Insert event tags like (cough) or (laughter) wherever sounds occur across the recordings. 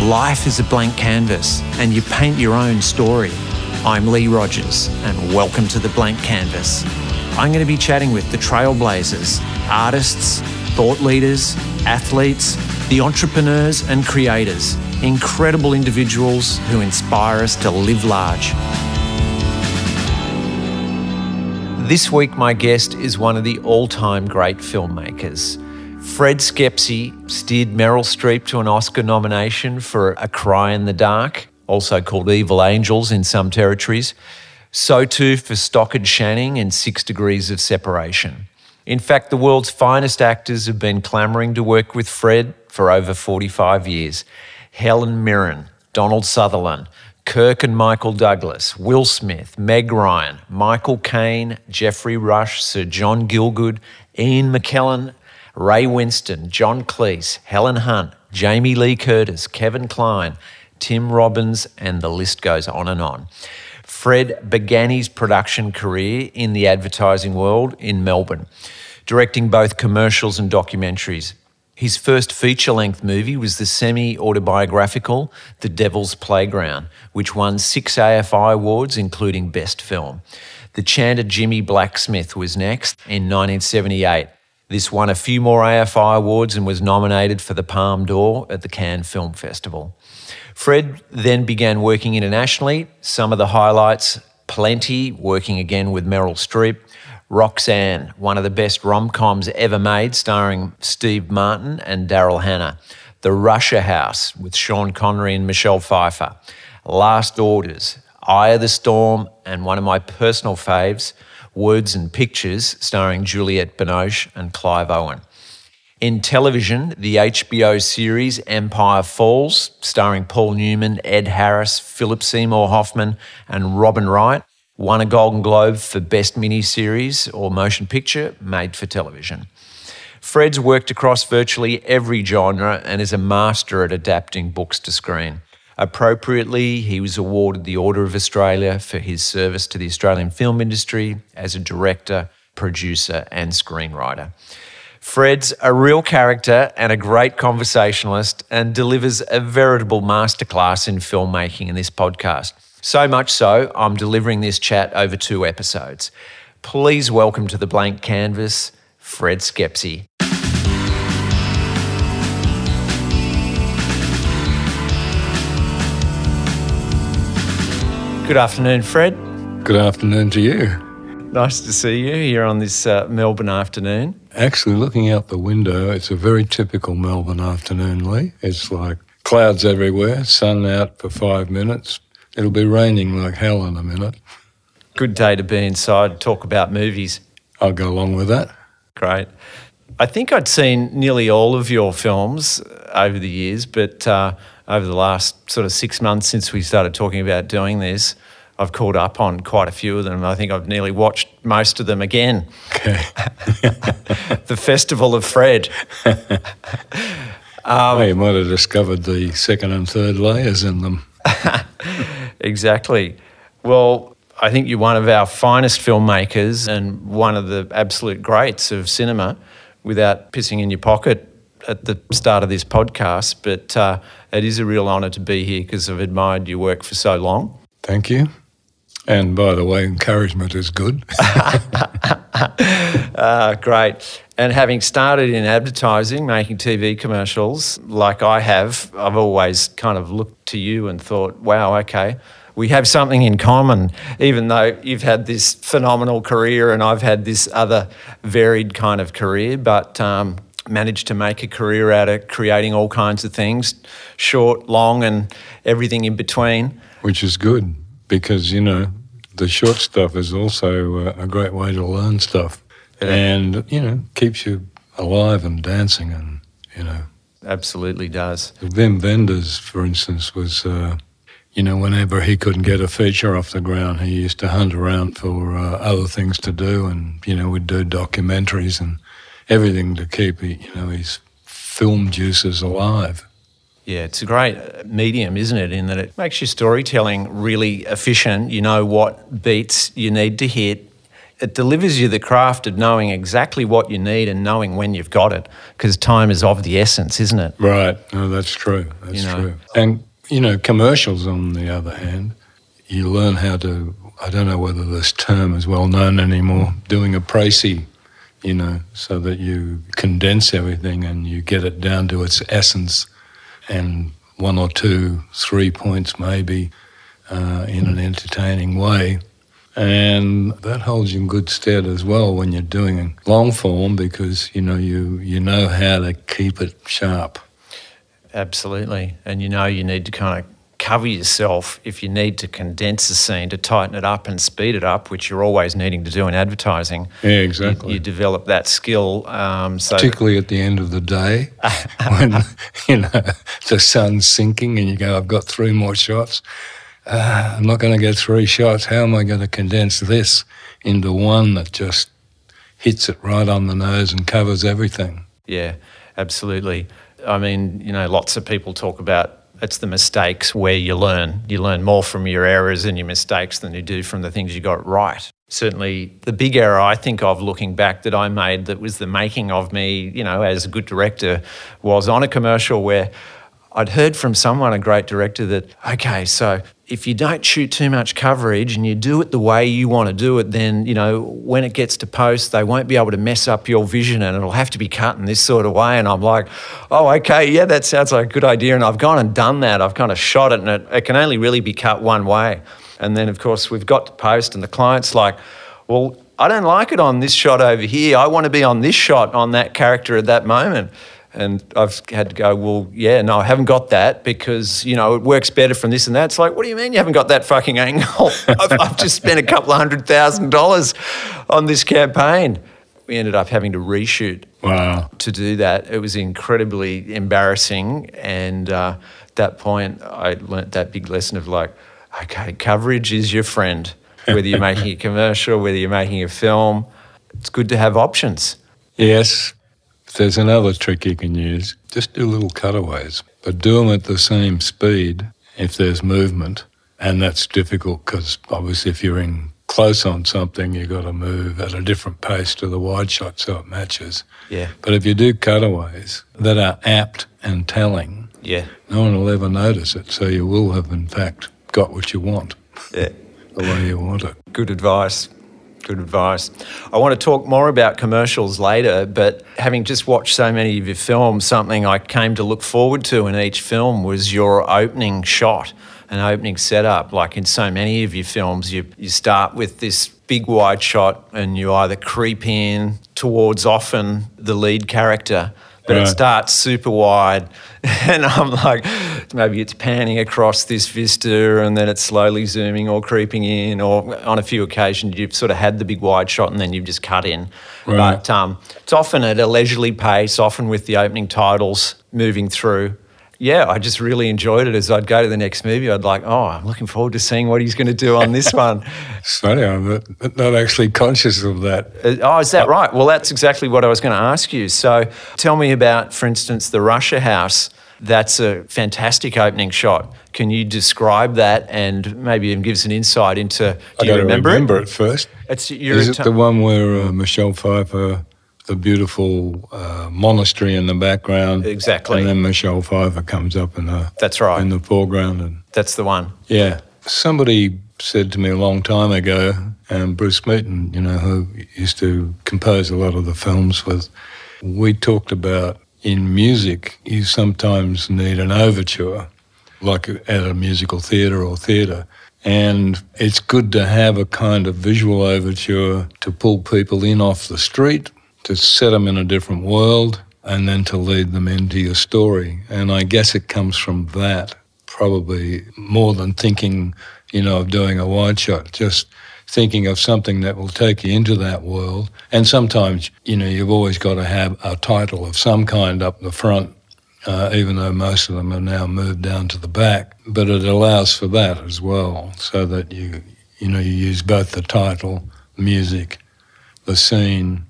Life is a blank canvas, and you paint your own story. I'm Lee Rogers, and welcome to The Blank Canvas. I'm going to be chatting with the trailblazers, artists, thought leaders, athletes, the entrepreneurs and creators, incredible individuals who inspire us to live large. This week, my guest is one of the all time great filmmakers. Fred Schepisi steered Meryl Streep to an Oscar nomination for A Cry in the Dark, also called Evil Angels in some territories. So too for Stockard Channing and Six Degrees of Separation. In fact, the world's finest actors have been clamouring to work with Fred for over 45 years. Helen Mirren, Donald Sutherland, Kirk and Michael Douglas, Will Smith, Meg Ryan, Michael Caine, Geoffrey Rush, Sir John Gielgud, Ian McKellen, Ray Winstone, John Cleese, Helen Hunt, Jamie Lee Curtis, Kevin Kline, Tim Robbins, and the list goes on and on. Fred began his production career in the advertising world in Melbourne, directing both commercials and documentaries. His first feature length movie was the semi autobiographical The Devil's Playground, which won six AFI awards, including Best Film. The Chant of Jimmie Blacksmith was next in 1978. This won a few more AFI awards and was nominated for the Palme d'Or at the Cannes Film Festival. Fred then began working internationally. Some of the highlights Plenty, working again with Meryl Streep. Roxanne, one of the best rom coms ever made, starring Steve Martin and Daryl Hannah. The Russia House with Sean Connery and Michelle Pfeiffer. Last Orders, Eye of the Storm, and one of my personal faves, Words and Pictures, starring Juliette Binoche and Clive Owen. In television, the HBO series Empire Falls, starring Paul Newman, Ed Harris, Philip Seymour Hoffman, and Robin Wright, won a Golden Globe for Best Miniseries or Motion Picture made for television. Fred's worked across virtually every genre and is a master at adapting books to screen. Appropriately, he was awarded the Order of Australia for his service to the Australian film industry as a director, producer, and screenwriter. Fred's a real character and a great conversationalist and delivers a veritable masterclass in filmmaking in this podcast. So much so, I'm delivering this chat over two episodes. Please welcome to the blank canvas, Fred Schepisi. Good afternoon, Fred. Good afternoon to you. Nice to see you here on this uh, Melbourne afternoon. Actually, looking out the window, it's a very typical Melbourne afternoon, Lee. It's like clouds everywhere, sun out for five minutes. It'll be raining like hell in a minute. Good day to be inside, talk about movies. I'll go along with that. Great. I think I'd seen nearly all of your films over the years, but uh, over the last sort of six months since we started talking about doing this, I've caught up on quite a few of them. I think I've nearly watched most of them again. Okay. (laughs) the Festival of Fred. (laughs) Um, you might have discovered the second and third layers in them. (laughs) exactly. Well, I think you're one of our finest filmmakers and one of the absolute greats of cinema without pissing in your pocket at the start of this podcast. But uh, it is a real honour to be here because I've admired your work for so long. Thank you. And by the way, encouragement is good. uh, (laughs) (laughs) great. And having started in advertising, making TV commercials, like I have, I've always kind of looked to you and thought, wow, okay, we have something in common, even though you've had this phenomenal career and I've had this other varied kind of career, but um, managed to make a career out of creating all kinds of things, short, long, and everything in between. Which is good because, you know, the short stuff is also uh, a great way to learn stuff yeah. and, you know, keeps you alive and dancing and, you know. Absolutely does. Wim Wenders, for instance, was, uh, you know, whenever he couldn't get a feature off the ground, he used to hunt around for uh, other things to do and, you know, would do documentaries and everything to keep, you know, his film juices alive. Yeah, it's a great medium, isn't it? In that it makes your storytelling really efficient. You know what beats you need to hit. it delivers you the craft of knowing exactly what you need and knowing when you've got it because time is of the essence, isn't it? Right. No, that's true. That's You know. true. And, you know, commercials, on the other hand, you learn how to, I don't know whether this term is well known anymore, doing a précis, you know, so that you condense everything and you get it down to its essence and one or two, three points maybe uh, in an entertaining way. And that holds you in good stead as well when you're doing long form because you know you you know how to keep it sharp. Absolutely. And you know you need to kind of cover yourself if you need to condense a scene to tighten it up and speed it up, which you're always needing to do in advertising. Yeah, You, exactly. you develop that skill. Um, so Particularly at the end of the day (laughs) when you know the sun's sinking and you go, I've got three more shots. Uh, I'm not going to get three shots. How am I going to condense this into one that just hits it right on the nose and covers everything? Yeah, absolutely. I mean, you know, lots of people talk about it's the mistakes where you learn. You learn more from your errors and your mistakes than you do from the things you got right. Certainly, the big error I think of looking back that I made that was the making of me, you know, as a good director was on a commercial where I'd heard from someone, a great director, that, okay, so if you don't shoot too much coverage and you do it the way you want to do it, then, you know, when it gets to post, they won't be able to mess up your vision and it'll have to be cut in this sort of way. And I'm like, oh, okay, yeah, that sounds like a good idea. And I've gone and done that. I've kind of shot it and it, it can only really be cut one way. And then, of course, we've got to post and the client's like, well, I don't like it on this shot over here. I want to be on this shot on that character at that moment. And I've had to go, well, yeah, no, I haven't got that because, you know, it works better from this and that. It's like, what do you mean you haven't got that fucking angle? (laughs) I've, I've just spent a couple of hundred thousand dollars on this campaign. We ended up having to reshoot Wow. to do that. It was incredibly embarrassing. And uh, at that point, I learnt that big lesson of like, okay, coverage is your friend. Whether you're (laughs) making a commercial, whether you're making a film, it's good to have options. Yes, there's another trick you can use. Just do little cutaways, but do them at the same speed if there's movement. And that's difficult because obviously, if you're in close on something, you've got to move at a different pace to the wide shot so it matches. Yeah, But if you do cutaways that are apt and telling, yeah, no one will ever notice it. So you will have, in fact, got what you want yeah. the way you want it. Good advice. Good advice. I want to talk more about commercials later, but having just watched so many of your films, something I came to look forward to in each film was your opening shot and opening setup. Like in so many of your films, you, you start with this big wide shot and you either creep in towards often the lead character, but it starts super wide. (laughs) And I'm like, maybe it's panning across this vista and then it's slowly zooming or creeping in, or on a few occasions you've sort of had the big wide shot and then you've just cut in. Right. But um, it's often at a leisurely pace, often with the opening titles moving through. Yeah, I just really enjoyed it as I'd go to the next movie. I'd like, oh, I'm looking forward to seeing what he's going to do on this one. (laughs) It's funny, I'm not, not actually conscious of that. Uh, Oh, is that right? Well, that's exactly what I was going to ask you. So tell me about, for instance, the Russia House. That's a fantastic opening shot. Can you describe that and maybe even give us an insight into? Do I you remember, remember it? it first. It's Is it ti- the one where uh, Michelle Pfeiffer, the beautiful uh, monastery in the background, Exactly. and then Michelle Pfeiffer comes up in the That's right. in the foreground, and That's the one. yeah, somebody said to me a long time ago, and Bruce Smeaton, you know, who used to compose a lot of the films with, we talked about in music, you sometimes need an overture, like at a musical theatre or theatre. And it's good to have a kind of visual overture to pull people in off the street, to set them in a different world, and then to lead them into your story. And I guess it comes from that, probably more than thinking, you know, of doing a wide shot, just thinking of something that will take you into that world. And sometimes, you know, you've always got to have a title of some kind up the front uh, even though most of them are now moved down to the back. But it allows for that as well, so that you you know you use both the title, music, the scene,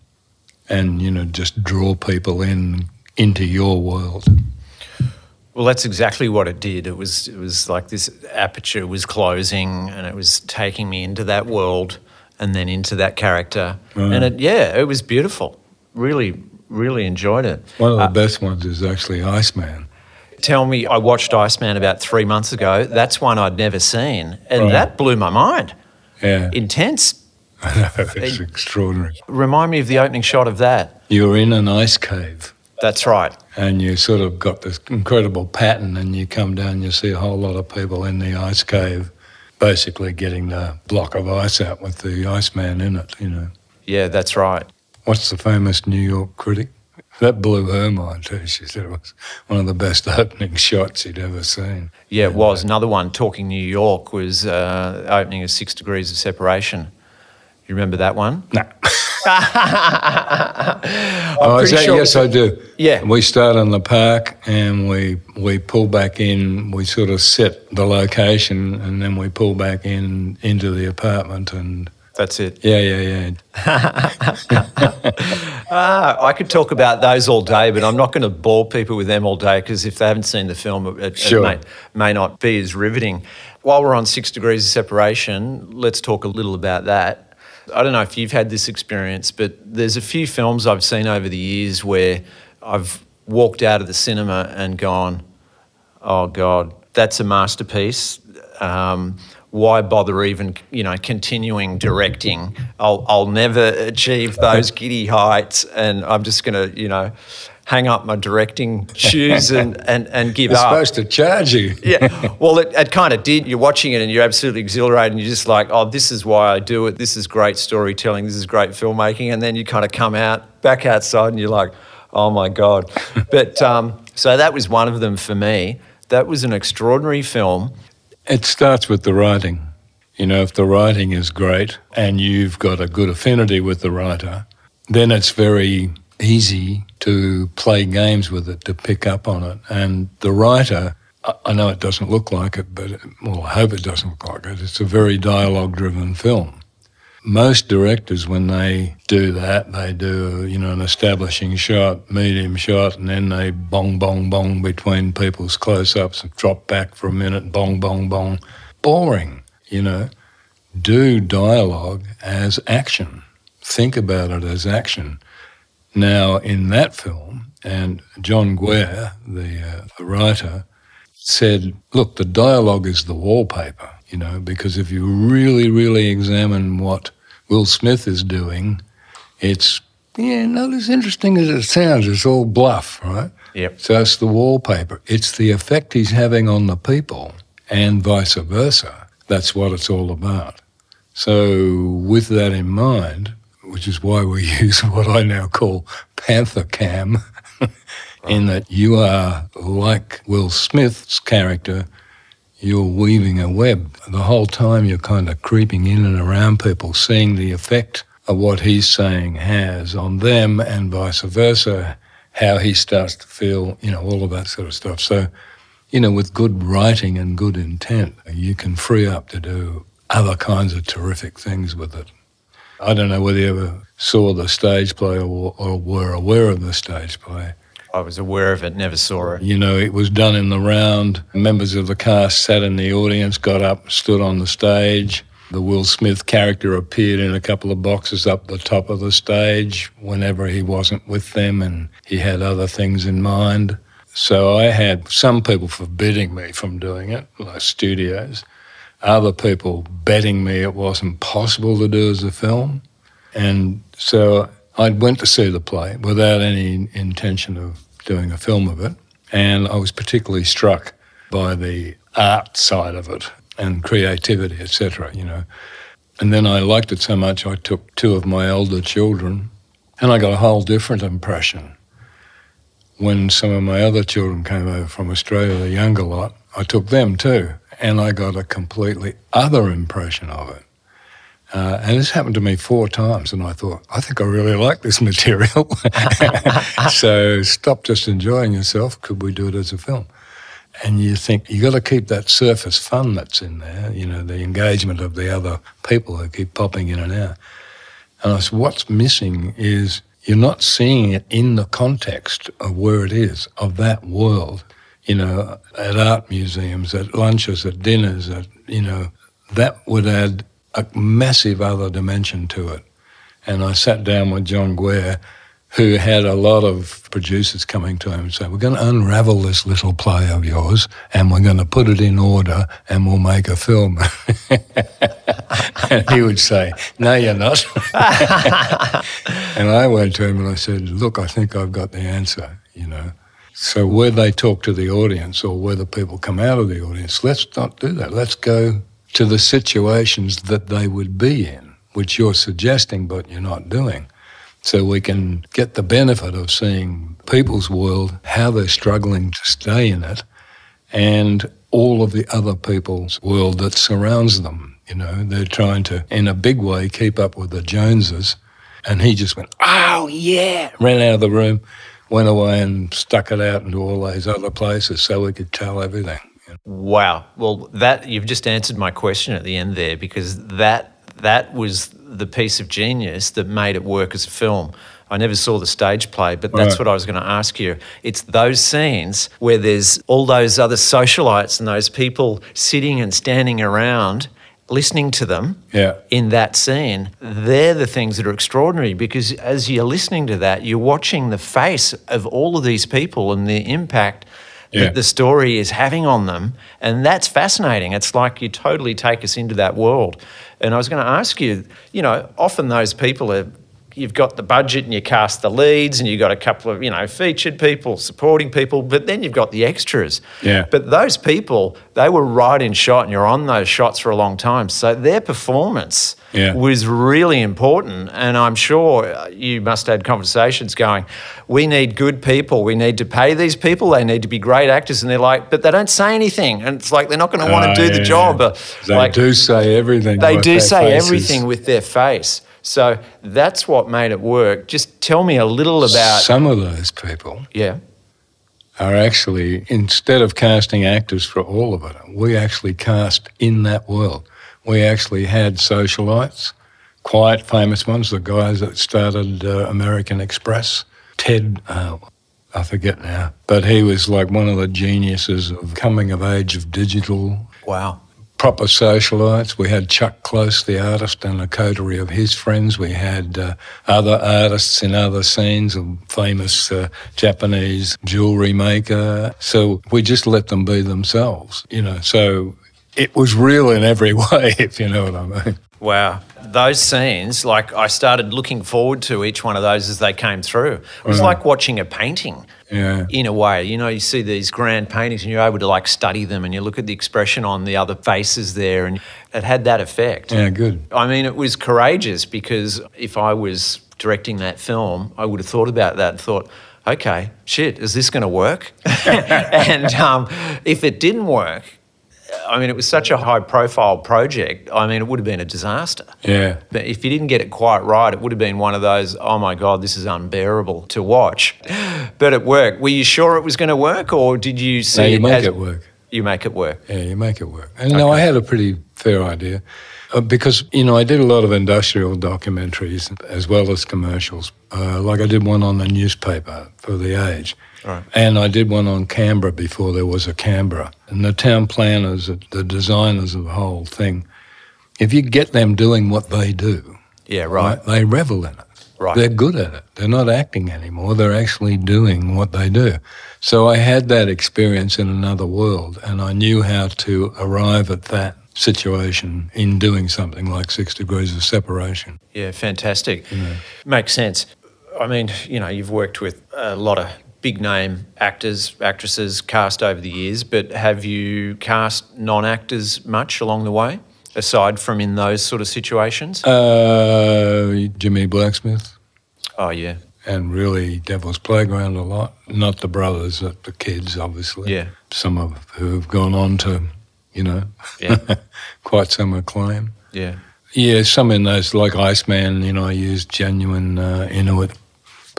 and you know just draw people in into your world. Well, that's exactly what it did. It was it was like this aperture was closing and it was taking me into that world. and then into that character. And it, yeah, it was beautiful. Really, really enjoyed it. One of the uh, best ones is actually Iceman. Tell me, I watched Iceman about three months ago. That's one I'd never seen, and Right. that blew my mind. Yeah, Intense. (laughs) I know, it's extraordinary. Remind me of the opening shot of that. You're in an ice cave. That's right. and you sort of got this incredible pattern and you come down you see a whole lot of people in the ice cave basically getting the block of ice out with the iceman in it you know Yeah, that's right. what's the famous new york critic that blew her mind too she said it was one of the best (laughs) opening shots she'd ever seen Yeah, it was. Another one, Talking New York, was uh, opening of Six Degrees of Separation. You remember that one? no (laughs) (laughs) oh, is that, sure- yes i do Yeah. we start in the park and we we pull back in we sort of set the location and then we pull back in into the apartment and That's it. yeah yeah yeah (laughs) Ah, I could talk about those all day, but I'm not going to bore people with them all day because if they haven't seen the film, it, it may, may not be as riveting. While we're on Six Degrees of Separation, let's talk a little about that. I don't know if you've had this experience, but there's a few films I've seen over the years where I've walked out of the cinema and gone, oh God, that's a masterpiece. Um, why bother even, you know, continuing directing? I'll, I'll never achieve those giddy heights, and I'm just going to, you know, hang up my directing shoes and, (laughs) and, and give It's up. supposed to charge you. Yeah, well, it, it kind of did. You're watching it and you're absolutely exhilarated, and you're just like, oh, this is why I do it. This is great storytelling. This is great filmmaking. And then you kind of come out, back outside, and you're like, oh my God. (laughs) But um, so that was one of them for me. That was an extraordinary film. It starts with the writing. You know, if the writing is great and you've got a good affinity with the writer, then it's very easy to play games with it, to pick up on it. And the writer, I- know it doesn't look like it, but well, I hope it doesn't look like it. It's a very dialogue driven film. Most directors, when they do that, they do, you know, an establishing shot, medium shot, and then they bong, bong, bong between people's close ups and drop back for a minute, bong, bong, bong. Boring, you know. Do dialogue as action. Think about it as action. Now, in that film, and John Guare, the, uh, the writer, said, look, the dialogue is the wallpaper, you know, because if you really, really examine what Will Smith is doing, it's, yeah, not as interesting as it sounds. It's all bluff, right? Yep. So it's the wallpaper. It's the effect he's having on the people and vice versa. That's what it's all about. So, with that in mind, which is why we (laughs) use what I now call Panther Cam, (laughs) in that you are like Will Smith's character, you're weaving a web. The whole time you're kind of creeping in and around people, seeing the effect of what he's saying has on them and vice versa, how he starts to feel, you know, all of that sort of stuff. So, you know, with good writing and good intent, you can free up to do other kinds of terrific things with it. I don't know whether you ever saw the stage play or, or were aware of the stage play. I was aware of it, never saw it. You know, it was done in the round. Members of the cast sat in the audience, got up, stood on the stage. The Will Smith character appeared in a couple of boxes up the top of the stage whenever he wasn't with them and he had other things in mind. So I had some people forbidding me from doing it, like studios, other people betting me it wasn't possible to do as a film. And so I went to see the play without any intention of doing a film of it. And I was particularly struck by the art side of it and creativity, etc., you know. And then I liked it so much I took two of my elder children and I got a whole different impression. When some of my other children came over from Australia, the younger lot, I took them too, and I got a completely other impression of it. Uh, and this happened to me four times, and I thought, I think I really like this (laughs) material. (laughs) so stop just enjoying yourself. Could we do it as a film? And you think you got to keep that surface fun that's in there, you know, the engagement of the other people who keep popping in and out. And I said, what's missing is you're not seeing it in the context of where it is, of that world, you know, at art museums, at lunches, at dinners, at, you know, that would add a massive other dimension to it. And I sat down with John Guare, who had a lot of producers coming to him and say, We're going to unravel this little play of yours and we're going to put it in order and we'll make a film. (laughs) and he would say, No, you're not. (laughs) and I went to him and I said, Look, I think I've got the answer, you know. So where they talk to the audience or whether people come out of the audience, let's not do that. Let's go to the situations that they would be in, which you're suggesting but you're not doing. So we can get the benefit of seeing people's world, how they're struggling to stay in it, and all of the other people's world that surrounds them. You know, they're trying to, in a big way, keep up with the Joneses. And he just went, oh, yeah, ran out of the room went away and stuck it out into all those other places so we could tell everything. Wow. Well, that you've just answered my question at the end there because that that was the piece of genius that made it work as a film. I never saw the stage play, but that's right. what I was going to ask you. It's those scenes where there's all those other socialites and those people sitting and standing around listening to them yeah. in that scene, they're the things that are extraordinary because as you're listening to that, you're watching the face of all of these people and the impact yeah. that the story is having on them. And that's fascinating. It's like you totally take us into that world. And I was going to ask you, you know, often those people are you've got the budget and you cast the leads and you've got a couple of you know featured people supporting people but then you've got the extras. Yeah. But those people they were right in shot and you're on those shots for a long time. So their performance yeah. was really important. And i'm sure you must have had conversations going we need good people. We need to pay these people. They need to be great actors. And they're like but they don't say anything. And it's like they're not going to want to uh, do yeah, the job. Yeah. they like, do say everything they do say faces. everything with their face so that's what made it work. Just tell me a little about. Some of those people yeah. are actually, instead of casting actors for all of it, we actually cast in that world. We actually had socialites, quite famous ones, the guys that started uh, American Express. Ted, uh, I forget now, but he was like one of the geniuses of coming of age of digital. Wow proper socialites. We had Chuck Close, the artist, and a coterie of his friends. We had uh, other artists in other scenes, a famous uh, Japanese jewelry maker. So we just let them be themselves, you know. So it was real in every (laughs) way, if you know what I mean. Wow. Those scenes, like I started looking forward to each one of those as they came through. It was like watching a painting yeah. in a way. You know, you see these grand paintings and you're able to like study them and you look at the expression on the other faces there and it had that effect. Yeah, good. I mean, it was courageous because if I was directing that film, I would have thought about that and thought, okay, shit, is this going to work? (laughs) and um, if it didn't work, I mean, it was such a high profile project. I mean, it would have been a disaster. Yeah. But if you didn't get it quite right, it would have been one of those, oh my God, this is unbearable to watch. But it worked. Were you sure it was going to work or did you see no, you it make as, it work. You make it work. Yeah, you make it work. And okay. no, I had a pretty fair idea. Uh, because, you know, I did a lot of industrial documentaries as well as commercials. Uh, like I did one on the newspaper for The Age. Right. And I did one on Canberra before there was a Canberra. And the town planners, the designers of the whole thing, if you get them doing what they do, yeah, right. right they revel in it. Right. They're good at it. They're not acting anymore. They're actually doing what they do. So I had that experience in another world, and I knew how to arrive at that situation in doing something like six degrees of separation. Yeah, fantastic. Makes sense. I mean, you know, you've worked with a lot of big name actors, actresses cast over the years, but have you cast non actors much along the way, aside from in those sort of situations? Uh, Jimmie Blacksmith. Oh, yeah. And really Devil's Playground a lot. Not the brothers, but the kids, obviously. Yeah. Some of who have gone on to, you know, yeah. (laughs) quite some acclaim. Yeah. Yeah, some in those, like Iceman, you know, I used genuine uh, Inuit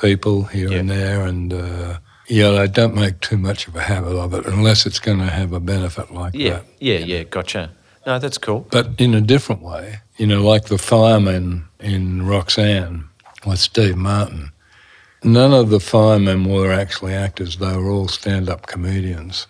people here and there, and uh, yeah, I don't make too much of a habit of it unless it's going to have a benefit like yeah. that. Yeah, yeah, yeah, gotcha. No, that's cool. But in a different way, you know, like the firemen in Roxanne with Steve Martin. None of the firemen were actually actors; they were all stand-up comedians,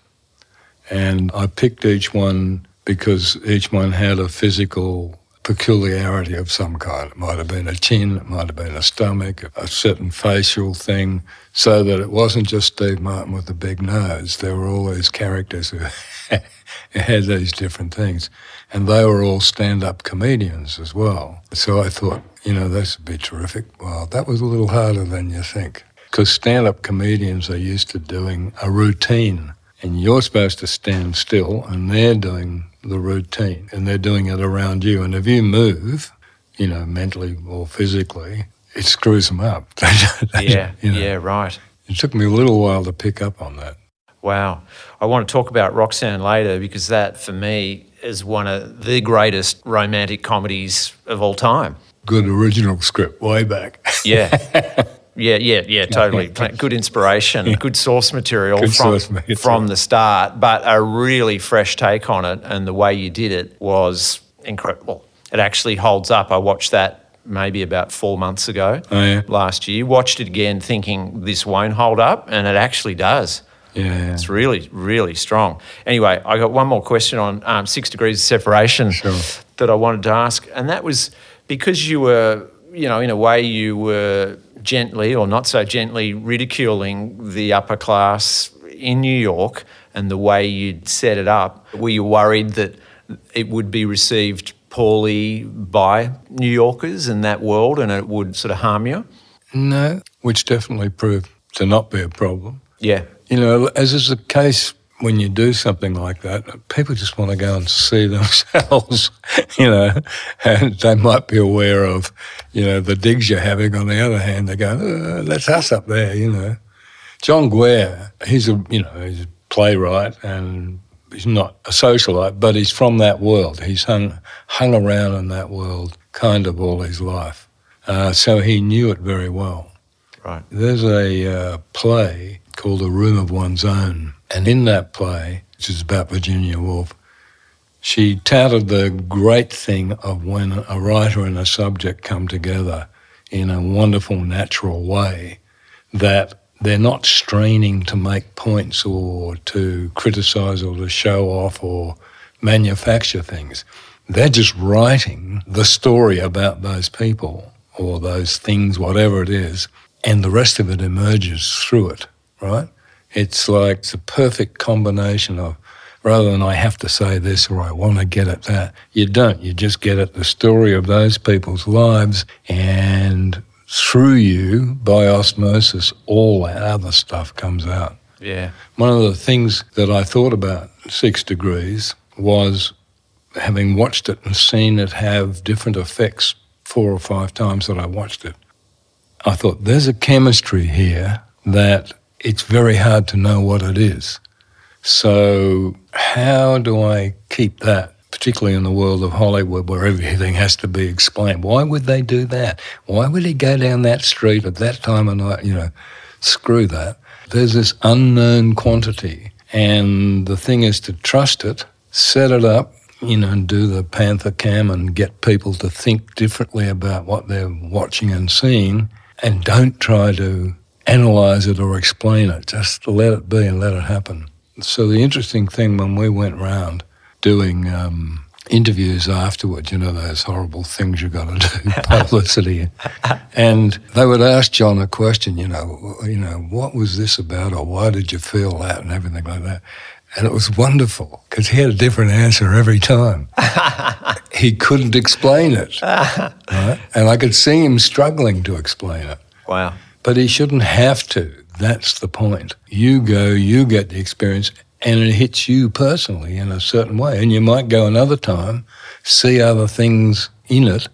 and I picked each one because each one had a physical peculiarity of some kind. It might have been a chin, it might have been a stomach, a certain facial thing, so that it wasn't just Steve Martin with the big nose. There were all these characters who (laughs) had these different things. And they were all stand up comedians as well. So I thought, you know, this would be terrific. Well, that was a little harder than you think. Because stand up comedians are used to doing a routine, and you're supposed to stand still, and they're doing the routine, and they're doing it around you. And if you move, you know, mentally or physically, it screws them up. (laughs) yeah, you know. yeah, right. It took me a little while to pick up on that. Wow. I want to talk about Roxanne later because that, for me, is one of the greatest romantic comedies of all time. Good original script, way back. yeah. (laughs) Yeah, yeah, yeah, totally. Good inspiration, good source material good from source from the start, but a really fresh take on it, and the way you did it was incredible. It actually holds up. I watched that maybe about four months ago, oh, yeah. last year. Watched it again, thinking this won't hold up, and it actually does. Yeah, yeah. It's really, really strong. Anyway, I got one more question on um, six degrees of separation sure. that I wanted to ask, and that was because you were, you know, in a way, you were gently or not so gently ridiculing the upper class in New York and the way you'd set it up. Were you worried that it would be received poorly by New Yorkers in that world and it would sort of harm you? No, which definitely proved to not be a problem. Yeah. You know, as is the case when you do something like that, people just want to go and see (laughs) themselves, you know, and they might be aware of, you know, the digs you're having. On the other hand, they go, oh, that's us up there, you know. John Guare, he's a, you know, he's a playwright and he's not a socialite, but he's from that world. He's hung, hung around in that world kind of all his life. Uh, so he knew it very well. Right. There's a uh, play called A Room of One's Own. And in that play, which is about Virginia Woolf, she touted the great thing of when a writer and a subject come together in a wonderful, natural way, that they're not straining to make points or to criticize or to show off or manufacture things. They're just writing the story about those people or those things, whatever it is, and the rest of it emerges through it right? It's like it's a perfect combination of rather than I have to say this or I want to get at that. You don't. You just get at the story of those people's lives and through you, by osmosis, all that other stuff comes out. Yeah. One of the things that I thought about Six Degrees was having watched it and seen it have different effects four or five times that I watched it. I thought there's a chemistry here that it's very hard to know what it is. So, how do I keep that, particularly in the world of Hollywood where everything has to be explained? Why would they do that? Why would he go down that street at that time of night? You know, screw that. There's this unknown quantity, and the thing is to trust it, set it up, you know, and do the panther cam and get people to think differently about what they're watching and seeing, and don't try to analyze it or explain it. Just let it be and let it happen. So the interesting thing when we went round doing um, interviews afterwards, you know, those horrible things you've got to do, (laughs) publicity, and they would ask John a question, you know, you know, what was this about, or why did you feel that, and everything like that. And it was wonderful because he had a different answer every time. (laughs) he couldn't explain it. (laughs) Right? And I could see him struggling to explain it. Wow. But he shouldn't have to. That's the point. You go, you get the experience, and it hits you personally in a certain way. And you might go another time, see other things in it,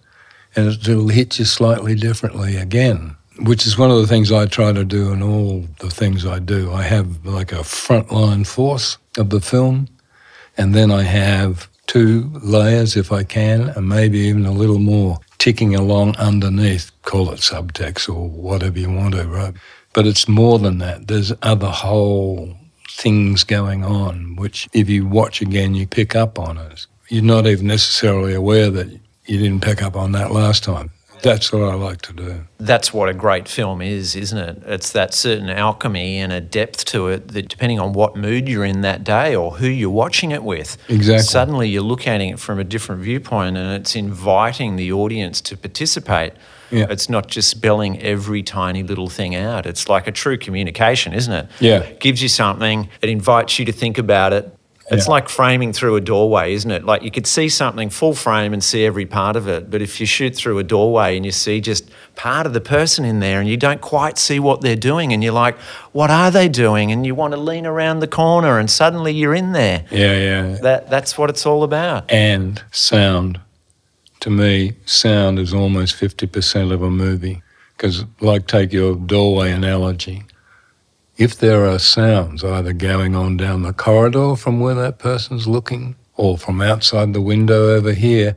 and it'll hit you slightly differently again, which is one of the things I try to do in all the things I do. I have like a frontline force of the film, and then I have two layers if I can, and maybe even a little more ticking along underneath, call it subtext or whatever you want to, right? But it's more than that. There's other whole things going on, which if you watch again, you pick up on it. You're not even necessarily aware that you didn't pick up on that last time. That's what I like to do. That's what a great film is, isn't it? It's that certain alchemy and a depth to it that, depending on what mood you're in that day or who you're watching it with, Exactly. suddenly you're looking at it from a different viewpoint and it's inviting the audience to participate. Yeah. It's not just spelling every tiny little thing out. It's like a true communication, isn't it? Yeah. It gives you something, it invites you to think about it. It's Yeah. like framing through a doorway, isn't it? Like you could see something full frame and see every part of it. But if you shoot through a doorway and you see just part of the person in there and you don't quite see what they're doing and you're like, what are they doing? And you want to lean around the corner and suddenly you're in there. Yeah, yeah. That, that's what it's all about. And sound. To me, sound is almost 50% of a movie. Because, like, take your doorway analogy. If there are sounds either going on down the corridor from where that person's looking or from outside the window over here,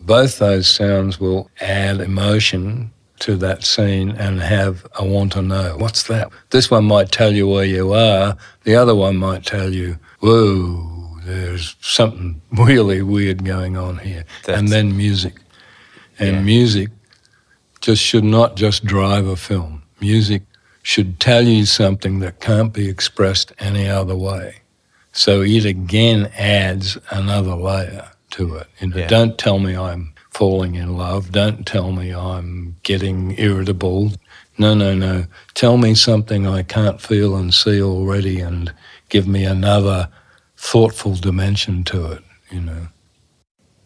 both those sounds will add emotion to that scene and have a want to know. What's that? This one might tell you where you are, the other one might tell you, whoa, there's something (laughs) really weird going on here. That's- and then music. And Yeah. music just should not just drive a film. Music should tell you something that can't be expressed any other way. So it again adds another layer to it. You know, Yeah. Don't tell me I'm falling in love. Don't tell me I'm getting irritable. No, no, no. Tell me something I can't feel and see already and give me another thoughtful dimension to it, you know.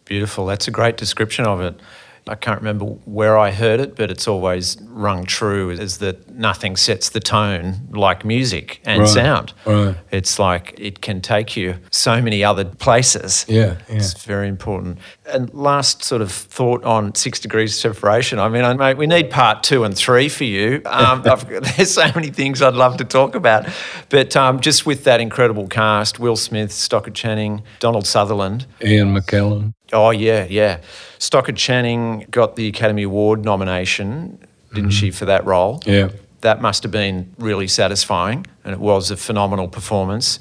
Beautiful. That's a great description of it. I can't remember where I heard it, but it's always rung true is that nothing sets the tone like music and Right, sound. right. It's like it can take you so many other places. Yeah, yeah. It's very important. And last sort of thought on six degrees separation. I mean, mate, we need part two and three for you. Um, (laughs) I've, (laughs) there's so many things I'd love to talk about. But um, just with that incredible cast Will Smith, Stockard Channing, Donald Sutherland. Ian McKellen. Oh, yeah, yeah. Stockard Channing got the Academy Award nomination, didn't mm-hmm. she, for that role? Yeah. That must have been really satisfying, and it was a phenomenal performance.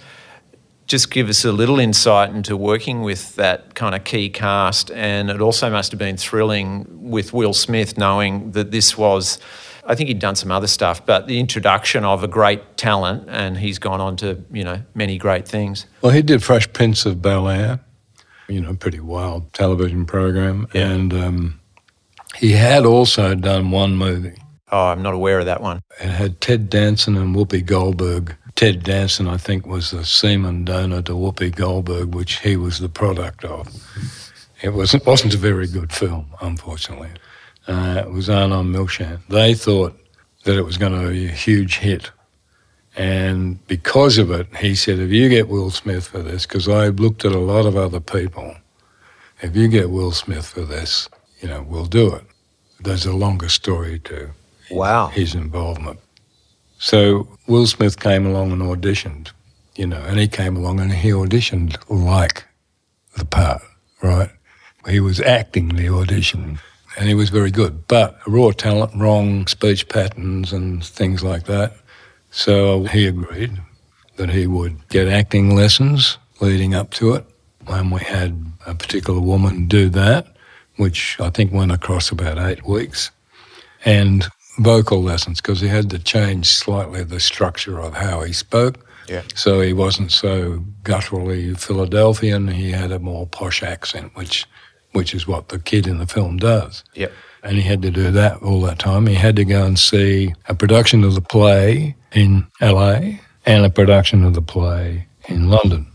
Just give us a little insight into working with that kind of key cast, and it also must have been thrilling with Will Smith knowing that this was. I think he'd done some other stuff, but the introduction of a great talent, and he's gone on to you know many great things. Well, he did Fresh Prince of Bel Air, you know, pretty wild television program. Yeah. And um, he had also done one movie. Oh, I'm not aware of that one. It had Ted Danson and Whoopi Goldberg. Ted Danson, I think, was the semen donor to Whoopi Goldberg, which he was the product of. It wasn't, wasn't a very good film, unfortunately. Uh, it was Arnon Milchan. They thought that it was going to be a huge hit. And because of it, he said, if you get Will Smith for this, because I've looked at a lot of other people, if you get Will Smith for this, you know, we'll do it. There's a longer story to Wow. his involvement. So Will Smith came along and auditioned, you know, and he came along and he auditioned like the part, right? He was acting the audition and he was very good, but raw talent, wrong speech patterns and things like that. So he agreed that he would get acting lessons leading up to it. And we had a particular woman do that, which I think went across about eight weeks and vocal lessons because he had to change slightly the structure of how he spoke. Yeah. So he wasn't so gutturally Philadelphian. He had a more posh accent, which, which is what the kid in the film does. Yep. And he had to do that all that time. He had to go and see a production of the play in LA and a production of the play in London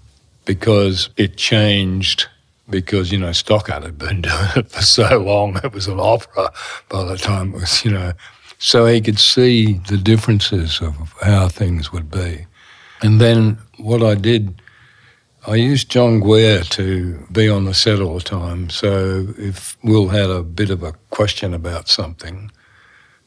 because it changed because, you know, Stockard had been (laughs) doing it for so long. It was an opera by the time it was, you know. So he could see the differences of how things would be. And then what I did, I used John Guare to be on the set all the time. So if Will had a bit of a question about something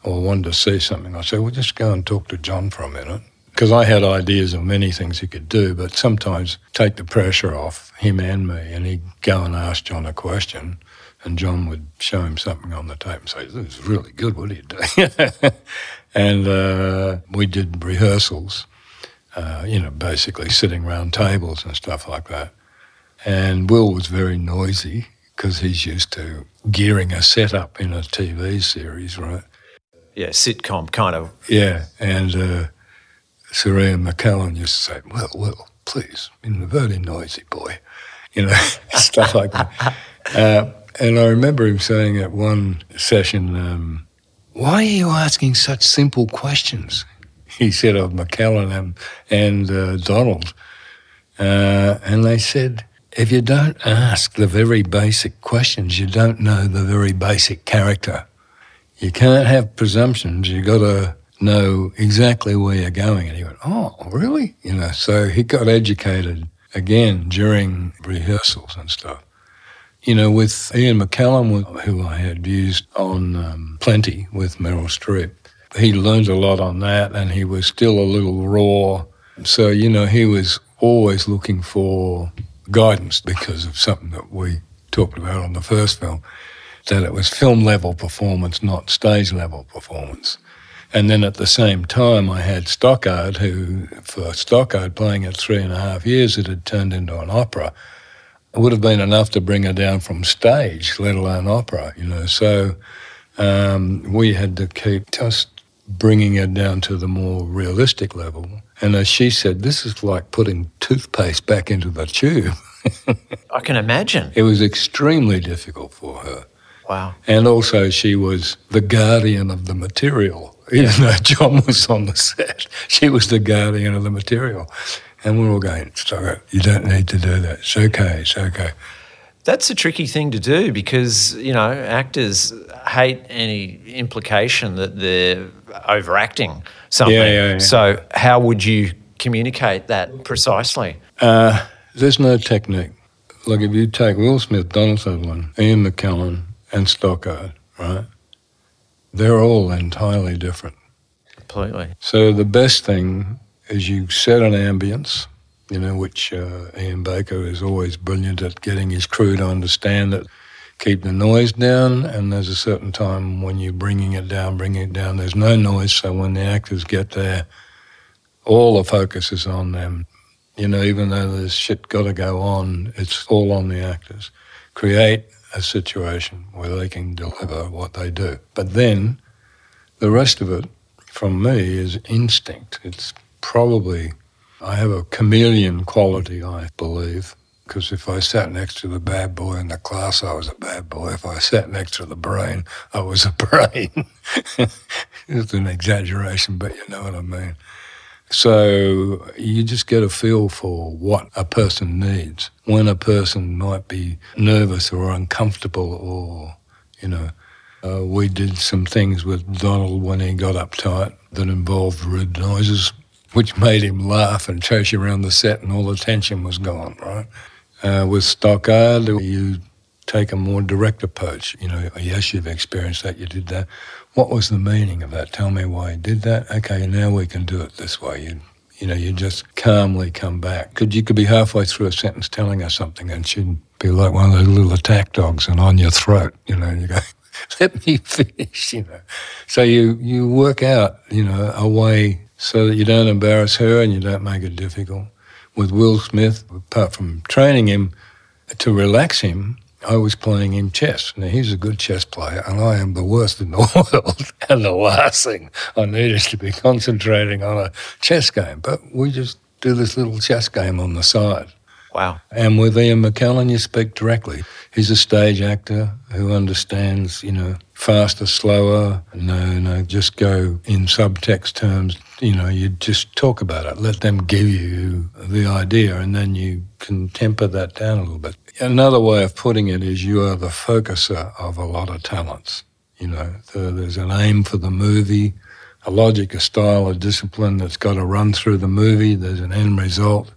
or wanted to see something, I'd say, well, just go and talk to John for a minute. Because I had ideas of many things he could do, but sometimes take the pressure off him and me, and he'd go and ask John a question, and John would show him something on the tape and say, "This is really good. What are you doing?" (laughs) and uh, we did rehearsals, uh, you know, basically sitting around tables and stuff like that. And Will was very noisy because he's used to gearing a setup in a TV series, right? Yeah, sitcom kind of. Yeah, and uh, Sir Ian McKellen used to say, "Well, well, please, in a very noisy boy," (laughs) you know, (laughs) stuff like that. Uh, and I remember him saying at one session, um, "Why are you asking such simple questions?" He said of McKellen and, and uh, Donald, uh, and they said, "If you don't ask the very basic questions, you don't know the very basic character. You can't have presumptions. You've got to." know exactly where you're going. And he went, Oh, really? You know, so he got educated again during rehearsals and stuff. You know, with Ian McKellen, who I had used on um, Plenty with Meryl Streep, he learned a lot on that and he was still a little raw. So, you know, he was always looking for guidance because of something that we talked about on the first film, that it was film level performance, not stage level performance. And then at the same time, I had Stockard, who, for Stockard playing it three and a half years, it had turned into an opera. It would have been enough to bring her down from stage, let alone opera, you know. So um, we had to keep just bringing it down to the more realistic level. And as she said, this is like putting toothpaste back into the tube. (laughs) I can imagine. It was extremely difficult for her. Wow. And also, she was the guardian of the material even though John was on the set, she was the guardian of the material. And we're all going, stop it, you don't need to do that. It's okay, it's okay. That's a tricky thing to do because, you know, actors hate any implication that they're overacting something. Yeah, yeah, yeah. So, how would you communicate that precisely? Uh, there's no technique. Like if you take Will Smith, Donald Sutherland, Ian McKellen, and Stockard, right? they're all entirely different. Completely. So the best thing is you set an ambience, you know, which uh, Ian Baker is always brilliant at getting his crew to understand that keep the noise down, and there's a certain time when you're bringing it down, bringing it down. There's no noise, so when the actors get there, all the focus is on them. You know, even though there's shit got to go on, it's all on the actors. Create a situation where they can deliver what they do. But then the rest of it, from me, is instinct. It's probably, I have a chameleon quality, I believe. Because if I sat next to the bad boy in the class, I was a bad boy. If I sat next to the brain, I was a (laughs) brain. it's an exaggeration, but you know what I mean. So you just get a feel for what a person needs. When a person might be nervous or uncomfortable, or, you know, uh, we did some things with Donald when he got uptight that involved rude noises, which made him laugh and chase you around the set, and all the tension was gone, right? Uh, with Stockard, you take a more direct approach. You know, yes, you've experienced that, you did that. What was the meaning of that? Tell me why you did that. Okay, now we can do it this way. You, you know, you just calmly come back. Could you could be halfway through a sentence telling her something, and she'd be like one of those little attack dogs and on your throat. You know, you go, (laughs) "Let me finish." You know, so you you work out, you know, a way so that you don't embarrass her and you don't make it difficult. With Will Smith, apart from training him to relax him, I was playing him chess. Now, he's a good chess player, and I am the worst in the (laughs) world. and the last thing I need is to be concentrating on a chess game. But we just do this little chess game on the side. Wow. And with Ian McKellen, you speak directly. He's a stage actor who understands, you know, faster, slower. No, no, just go in subtext terms. You know, you just talk about it. Let them give you the idea, and then you can temper that down a little bit. Another way of putting it is you are the focuser of a lot of talents. You know, there's an aim for the movie, a logic, a style, a discipline that's got to run through the movie. There's an end result.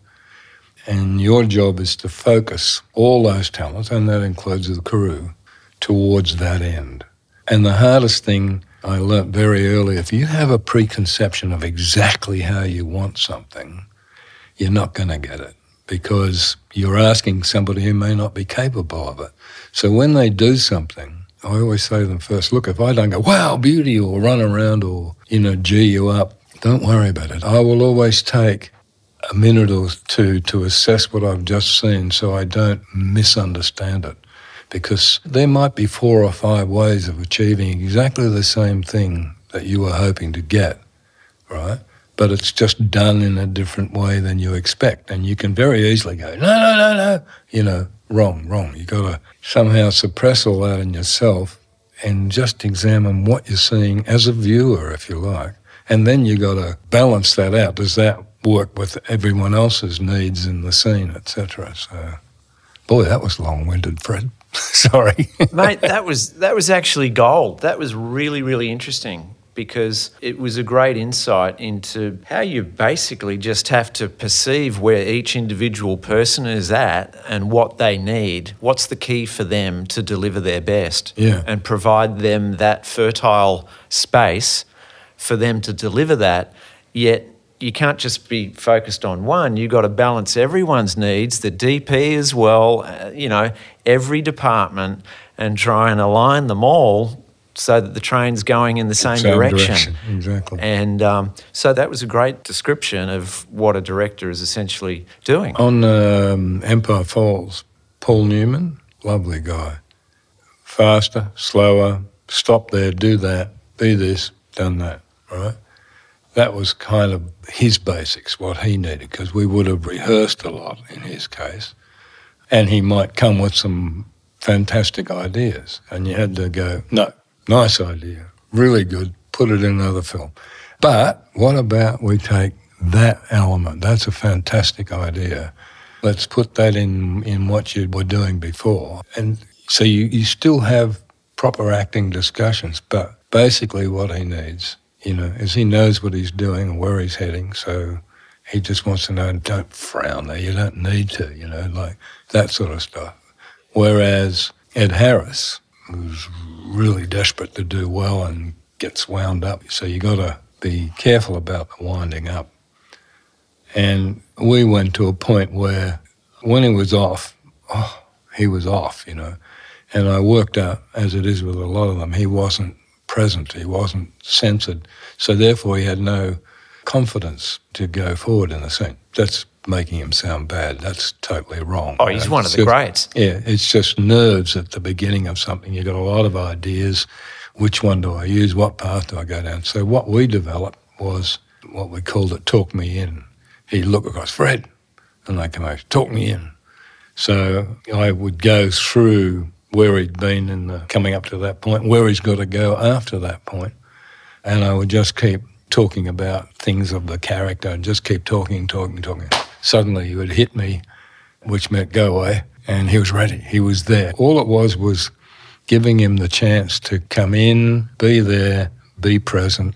And your job is to focus all those talents, and that includes the crew, towards that end. And the hardest thing I learnt very early if you have a preconception of exactly how you want something, you're not going to get it because you're asking somebody who may not be capable of it. So when they do something, I always say to them first, look, if I don't go, wow, beauty, or run around or, you know, gee you up, don't worry about it. I will always take a minute or two to assess what I've just seen so I don't misunderstand it. because there might be four or five ways of achieving exactly the same thing that you were hoping to get, right? But it's just done in a different way than you expect. And you can very easily go, no, no, no, no, you know, wrong, wrong. You've got to somehow suppress all that in yourself and just examine what you're seeing as a viewer, if you like. And then you've got to balance that out. Does that work with everyone else's needs in the scene, etc.? So, boy, that was long-winded, Fred. (laughs) Sorry, mate. That was that was actually gold. That was really really interesting because it was a great insight into how you basically just have to perceive where each individual person is at and what they need. What's the key for them to deliver their best? Yeah. And provide them that fertile space for them to deliver that. Yet you can't just be focused on one. You've got to balance everyone's needs, the DP as well, uh, you know, every department, and try and align them all so that the train's going in the same, same direction. direction. Exactly. And um, so that was a great description of what a director is essentially doing. On um, Empire Falls, Paul Newman, lovely guy. Faster, slower, stop there, do that, be this, done that, right? That was kind of his basics, what he needed, because we would have rehearsed a lot in his case. And he might come with some fantastic ideas, and you had to go, no, Nice idea. Really good. Put it in another film. But what about we take that element? That's a fantastic idea. Let's put that in, in what you were doing before. And so you, you still have proper acting discussions, but basically what he needs, you know, as he knows what he's doing and where he's heading. So he just wants to know, don't frown there. You don't need to, you know, like that sort of stuff. Whereas Ed Harris, who's really desperate to do well and gets wound up. So you got to be careful about the winding up. And we went to a point where when he was off, oh, he was off, you know. And I worked out, as it is with a lot of them, he wasn't present, he wasn't censored. So therefore, he had no confidence to go forward in the scene. That's making him sound bad. That's totally wrong. Oh, he's one of the just, greats. Yeah, it's just nerves at the beginning of something. You've got a lot of ideas. Which one do I use? What path do I go down? So what we developed was what we called it talk me in. He'd look across, Fred, and they come over, talk me in. So I would go through where he'd been in the, coming up to that point, where he's got to go after that point. and I would just keep talking about things of the character and just keep talking, talking, talking suddenly he would hit me, which meant go away, and he was ready. He was there. All it was was giving him the chance to come in, be there, be present,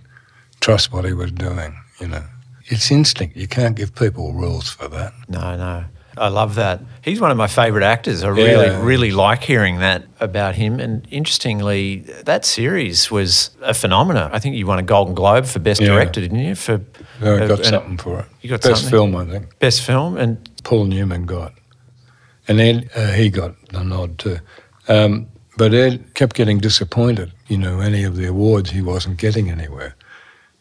trust what he was doing, you know. It's instinct. You can't give people rules for that. No, no. I love that. He's one of my favourite actors. I really, yeah. really like hearing that about him. And interestingly, that series was a phenomenon. I think you won a Golden Globe for Best yeah. Director, didn't you? For no, I got uh, something for it. You got best something? film, I think. Best film, and Paul Newman got, and Ed uh, he got the nod too. Um, but Ed kept getting disappointed. You know, any of the awards he wasn't getting anywhere.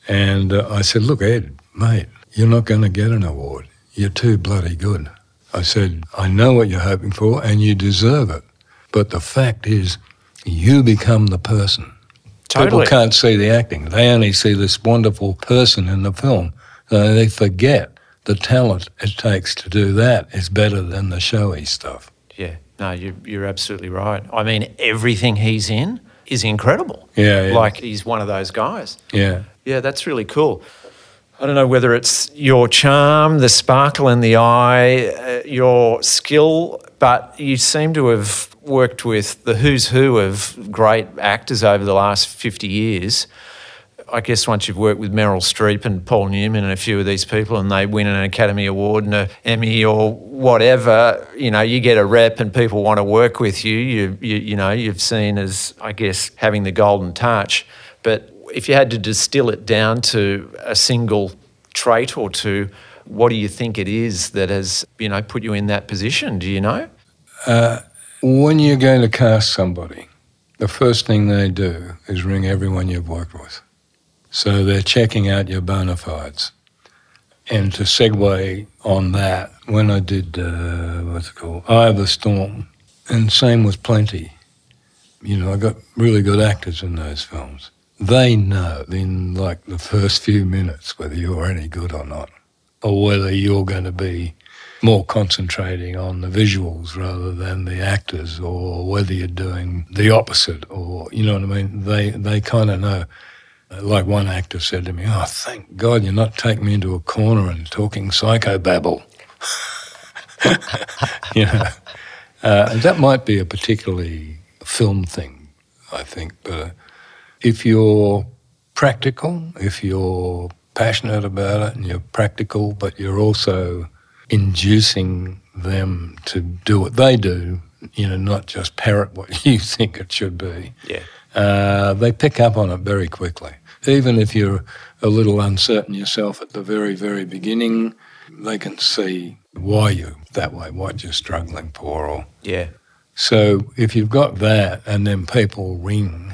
And uh, I said, "Look, Ed, mate, you're not going to get an award. You're too bloody good." I said, I know what you're hoping for and you deserve it. But the fact is, you become the person. Totally. People can't see the acting. They only see this wonderful person in the film. Uh, they forget the talent it takes to do that is better than the showy stuff. Yeah, no, you're, you're absolutely right. I mean, everything he's in is incredible. Yeah, yeah. Like he's one of those guys. Yeah. Yeah, that's really cool. I don't know whether it's your charm, the sparkle in the eye, uh, your skill, but you seem to have worked with the who's who of great actors over the last 50 years. I guess once you've worked with Meryl Streep and Paul Newman and a few of these people and they win an Academy Award and an Emmy or whatever, you know, you get a rep and people want to work with you. You, you, you know, you've seen as, I guess, having the golden touch. But if you had to distill it down to a single trait or two, what do you think it is that has you know put you in that position? Do you know? Uh, when you're going to cast somebody, the first thing they do is ring everyone you've worked with. So they're checking out your bona fides. And to segue on that, when I did uh, what's it called, Eye of the Storm, And same with Plenty. You know, I got really good actors in those films. They know in like the first few minutes whether you're any good or not, or whether you're going to be more concentrating on the visuals rather than the actors, or whether you're doing the opposite, or you know what I mean. They they kind of know. Like one actor said to me, "Oh, thank God you're not taking me into a corner and talking psychobabble." (laughs) you know, uh, that might be a particularly film thing, I think. But uh, if you're practical, if you're passionate about it and you're practical, but you're also inducing them to do what they do, you know, not just parrot what (laughs) you think it should be. Yeah. Uh, they pick up on it very quickly. Even if you're a little uncertain yourself at the very, very beginning, they can see why you that way, what you're struggling for. Or, yeah. So if you've got that and then people ring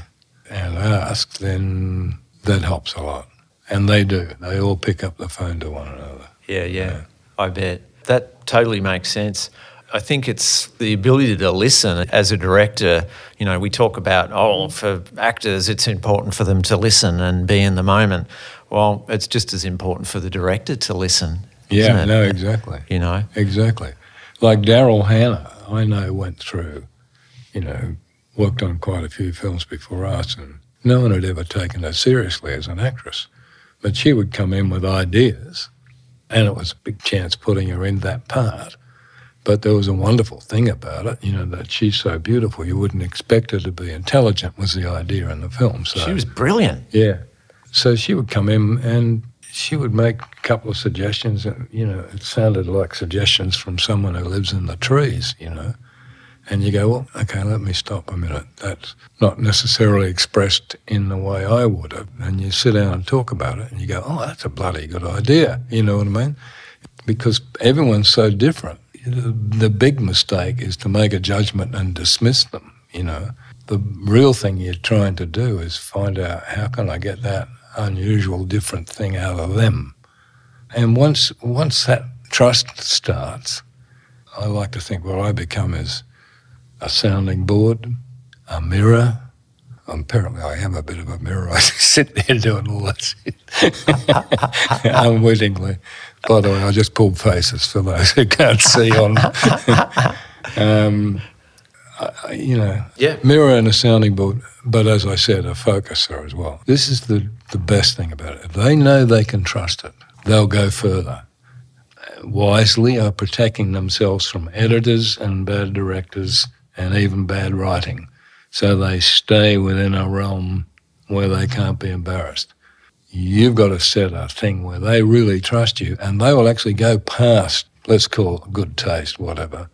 and ask, then that helps a lot. And they do. They all pick up the phone to one another. Yeah, yeah. yeah. I bet. That totally makes sense. I think it's the ability to listen as a director. You know, we talk about, oh, for actors, it's important for them to listen and be in the moment. Well, it's just as important for the director to listen yeah, no, exactly. You know? Exactly. Like Daryl Hannah, I know went through, you know, worked on quite a few films before us, and no one had ever taken her seriously as an actress. But she would come in with ideas, and it was a big chance putting her in that part. But there was a wonderful thing about it, you know, that she's so beautiful, you wouldn't expect her to be intelligent, was the idea in the film. So, she was brilliant. Yeah. So she would come in and she would make a couple of suggestions. And, You know, it sounded like suggestions from someone who lives in the trees, you know. And you go, well, okay, let me stop a minute. That's not necessarily expressed in the way I would have. And you sit down and talk about it, and you go, oh, that's a bloody good idea. You know what I mean? Because everyone's so different. The big mistake is to make a judgment and dismiss them, you know. The real thing you're trying to do is find out how can I get that unusual, different thing out of them. And once once that trust starts, I like to think what I become is a sounding board, a mirror. Apparently, I am a bit of a mirror. (laughs) I sit there doing all that (laughs) unwittingly. By the way, I just pulled faces for those who can't see on. (laughs) um, you know, yeah. mirror and a sounding board, but as I said, a focuser as well. This is the, the best thing about it. If they know they can trust it, they'll go further. Wisely are protecting themselves from editors and bad directors and even bad writing. So they stay within a realm where they can't be embarrassed. You've got to set a thing where they really trust you and they will actually go past, let's call it good taste, whatever,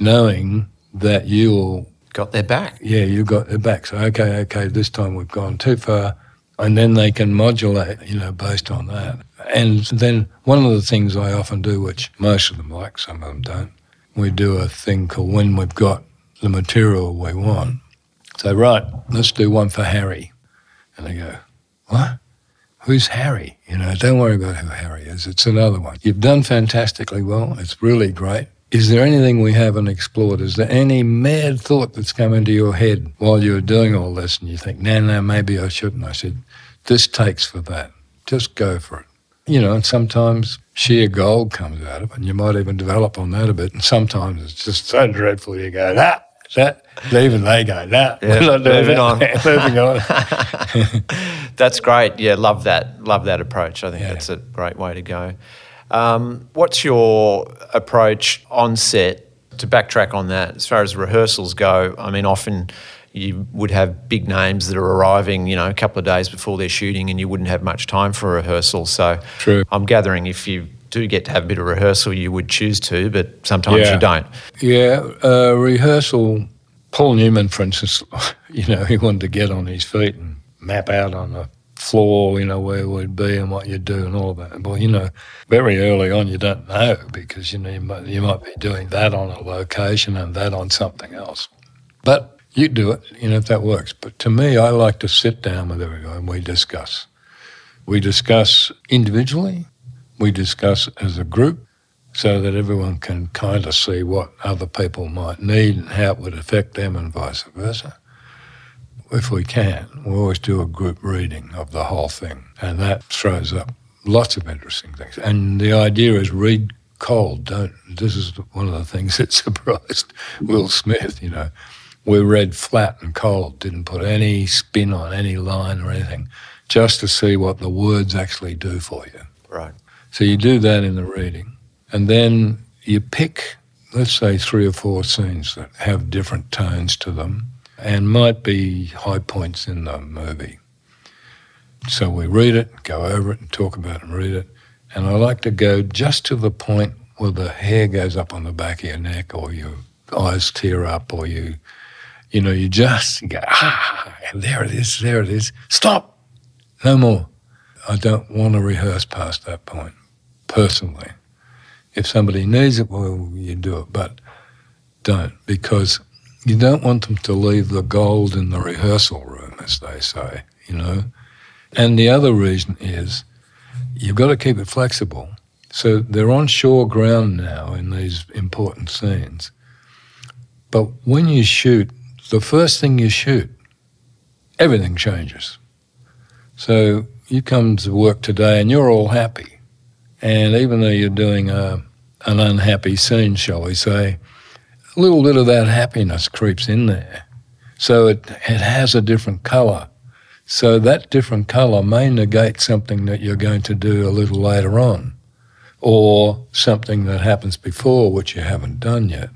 knowing that you'll. got their back. Yeah, you've got their back. So okay, okay, this time we've gone too far, and then they can modulate, you know, based on that. And then one of the things I often do, which most of them like, some of them don't, we do a thing called when we've got the material we want. So right, let's do one for Harry, and they go, what? Who's Harry? You know, don't worry about who Harry is. It's another one. You've done fantastically well. It's really great. Is there anything we haven't explored? Is there any mad thought that's come into your head while you're doing all this and you think, no, no, maybe I shouldn't? I said, this takes for that. Just go for it. You know, and sometimes sheer gold comes out of it, and you might even develop on that a bit. And sometimes it's just so dreadful, you go, ah, that, even they go, nah, yeah, (laughs) moving on. moving (laughs) on. that's great. Yeah, love that. Love that approach. I think yeah. that's a great way to go. Um, what's your approach on set to backtrack on that as far as rehearsals go? I mean, often you would have big names that are arriving, you know, a couple of days before they're shooting, and you wouldn't have much time for rehearsal. So, True. I'm gathering if you do get to have a bit of rehearsal, you would choose to, but sometimes yeah. you don't. Yeah, uh, rehearsal. Paul Newman, for instance, (laughs) you know, he wanted to get on his feet and map out on the floor, you know, where we'd be and what you'd do and all that. Well, you know, very early on, you don't know because, you know, you might, you might be doing that on a location and that on something else. But you do it, you know, if that works. But to me, I like to sit down with everyone and we discuss. We discuss individually, we discuss as a group. so that everyone can kind of see what other people might need and how it would affect them and vice versa. If we can, we always do a group reading of the whole thing, and that throws up lots of interesting things. And the idea is read cold. Don't. This is one of the things (laughs) that surprised Will Smith. You know, we read flat and cold, didn't put any spin on any line or anything, just to see what the words actually do for you. Right. So you do that in the reading. And then you pick, let's say, three or four scenes that have different tones to them and might be high points in the movie. So we read it, go over it, and talk about it and read it. And I like to go just to the point where the hair goes up on the back of your neck or your eyes tear up or you, you know, you just (laughs) go, ah, there it is, there it is. Stop! No more. I don't want to rehearse past that point, personally. If somebody needs it, well, you do it, but don't because you don't want them to leave the gold in the rehearsal room, as they say, you know. And the other reason is you've got to keep it flexible. So they're on shore ground now in these important scenes. But when you shoot, the first thing you shoot, everything changes. So you come to work today and you're all happy. And even though you're doing a, an unhappy scene, shall we say, a little bit of that happiness creeps in there. So it, it has a different colour. So that different colour may negate something that you're going to do a little later on, or something that happens before which you haven't done yet.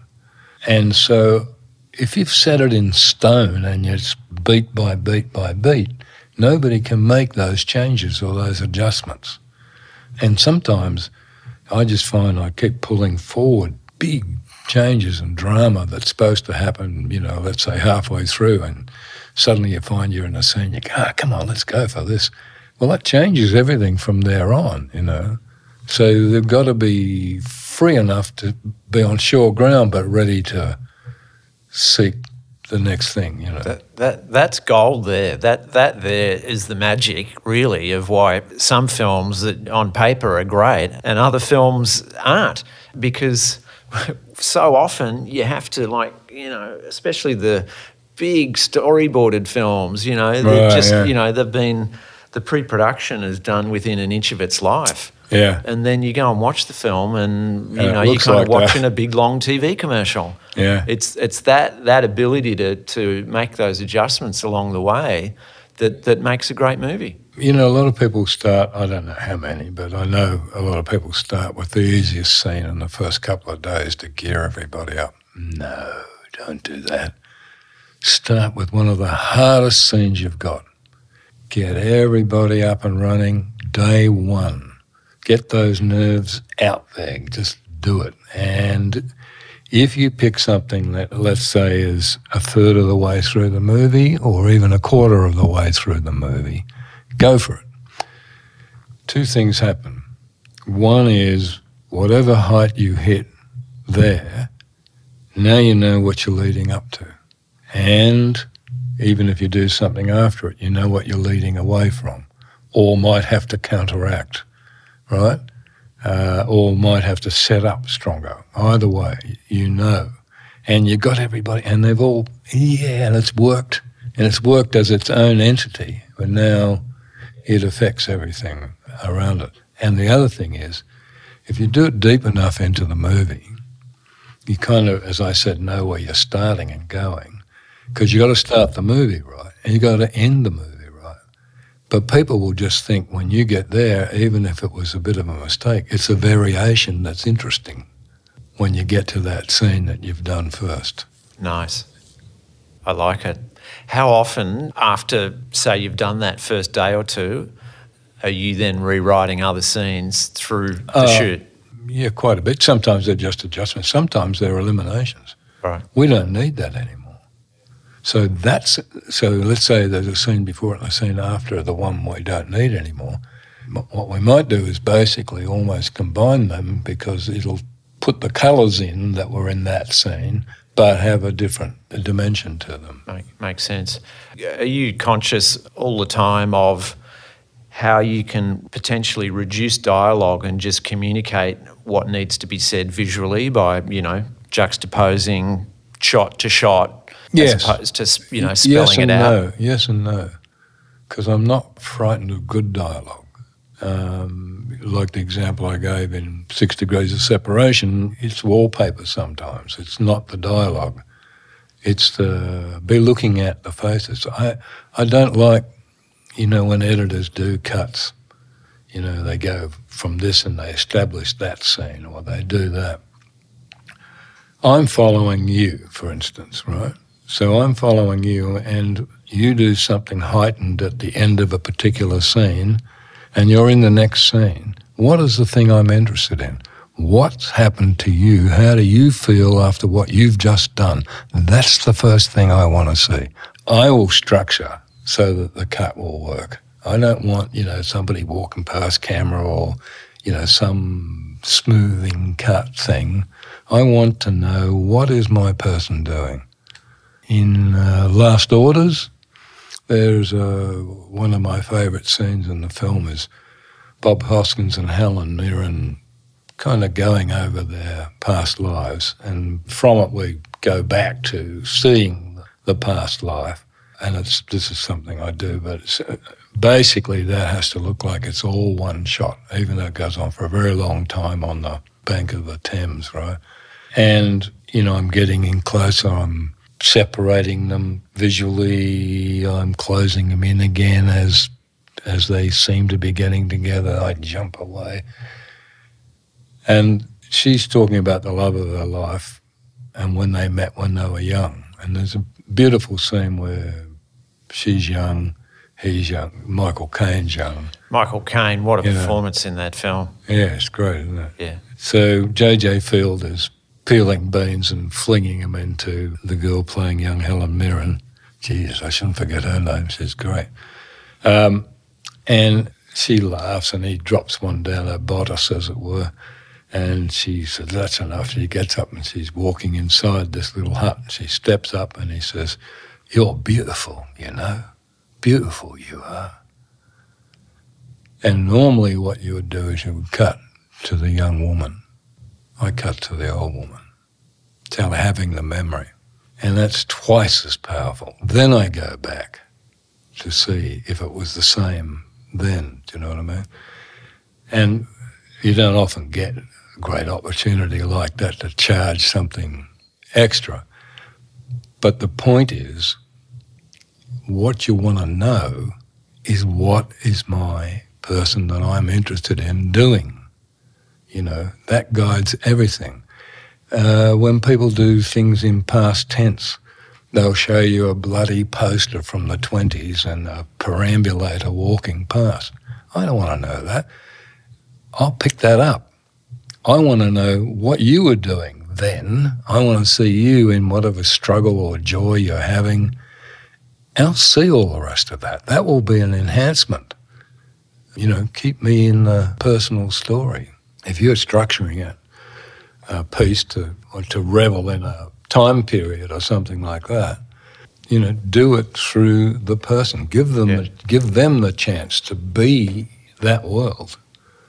And so if you've set it in stone and it's beat by beat by beat, nobody can make those changes or those adjustments. And sometimes I just find I keep pulling forward big changes and drama that's supposed to happen, you know, let's say halfway through, and suddenly you find you're in a scene, you go, ah, come on, let's go for this. Well, that changes everything from there on, you know. So they've got to be free enough to be on shore ground, but ready to seek the next thing, you know. That, that that's gold there. That that there is the magic, really, of why some films that on paper are great and other films aren't, because (laughs) so often you have to like you know, especially the big storyboarded films. You know, they're Right, just yeah. you know they've been the pre-production is done within an inch of its life. Yeah. And then you go and watch the film, and you and know you're kind like of watching that. a big long TV commercial. Yeah. It's it's that that ability to to make those adjustments along the way that that makes a great movie. You know, a lot of people start, I don't know how many, but I know a lot of people start with the easiest scene in the first couple of days to gear everybody up. No, don't do that. Start with one of the hardest scenes you've got. Get everybody up and running day one. Get those nerves out there. Just do it. And if you pick something that, let's say, is a third of the way through the movie or even a quarter of the way through the movie, go for it. Two things happen. One is whatever height you hit there, now you know what you're leading up to. And even if you do something after it, you know what you're leading away from or might have to counteract, right? Uh, or might have to set up stronger. Either way, you know. And you've got everybody, and they've all, yeah, and it's worked. And it's worked as its own entity, but now it affects everything around it. And the other thing is, if you do it deep enough into the movie, you kind of, as I said, know where you're starting and going. Because you got to start the movie right, and you got to end the movie right. But people will just think when you get there, even if it was a bit of a mistake, it's a variation that's interesting when you get to that scene that you've done first. Nice. I like it. How often, after, say, you've done that first day or two, are you then rewriting other scenes through the Uh, shoot? Yeah, quite a bit. Sometimes they're just adjustments. Sometimes they're eliminations. Right. We don't need that anymore. So that's so. Let's say there's a scene before and a scene after the one we don't need anymore. What we might do is basically almost combine them because it'll put the colours in that were in that scene, but have a different dimension to them. Make, makes sense. Are you conscious all the time of how you can potentially reduce dialogue and just communicate what needs to be said visually by, you know, juxtaposing shot to shot Yes. as opposed to, you know, yes spelling and it out. no. Yes and no. Because I'm not frightened of good dialogue. Um, like the example I gave in Six Degrees of Separation, it's wallpaper sometimes. It's not the dialogue. It's the be looking at the faces. I I don't like, you know, when editors do cuts. You know, they go from this and they establish that scene, or they do that. I'm following you, for instance, right? So I'm following you, and you do something heightened at the end of a particular scene, and you're in the next scene. What is the thing I'm interested in? What's happened to you? How do you feel after what you've just done? That's the first thing I want to see. I will structure so that the cut will work. I don't want, you know, somebody walking past camera or, you know, some smoothing cut thing. I want to know what is my person doing. In uh, Last Orders, there's uh, one of my favourite scenes in the film is Bob Hoskins and Helen Mirren kind of going over their past lives, and from it we go back to seeing the past life. And it's this is something I do, but uh, basically that has to look like it's all one shot, even though it goes on for a very long time on the bank of the Thames, right? And you know, I'm getting in closer. I'm separating them visually. I'm closing them in again as as they seem to be getting together. I jump away. And she's talking about the love of her life and when they met when they were young. And there's a beautiful scene where she's young, he's young, Michael Caine's young. Michael Caine, what a You know. performance in that film. Yeah, it's great, isn't it? Yeah. So JJ Field is peeling beans and flinging them into the girl playing young Helen Mirren. Jeez, I shouldn't forget her name. She's great. Um, and she laughs and he drops one down her bodice, as it were. And she says, That's enough. She gets up and she's walking inside this little hut. She steps up and he says, You're beautiful, you know. Beautiful you are. And normally, what you would do is you would cut to the young woman. I cut to the old woman. Tell her having the memory. And that's twice as powerful. Then I go back to see if it was the same then. Do you know what I mean? And you don't often get a great opportunity like that to charge something extra. But the point is, what you want to know is what is my person that I'm interested in doing. You know, that guides everything. Uh, when people do things in past tense, they'll show you a bloody poster from the 20s and a perambulator walking past. I don't want to know that. I'll pick that up. I want to know what you were doing then. I want to see you in whatever struggle or joy you're having. I'll see all the rest of that. That will be an enhancement. You know, keep me in the personal story. If you're structuring it, a piece to or to revel in a time period or something like that, you know, do it through the person. Give them Yeah. the, give them the chance to be that world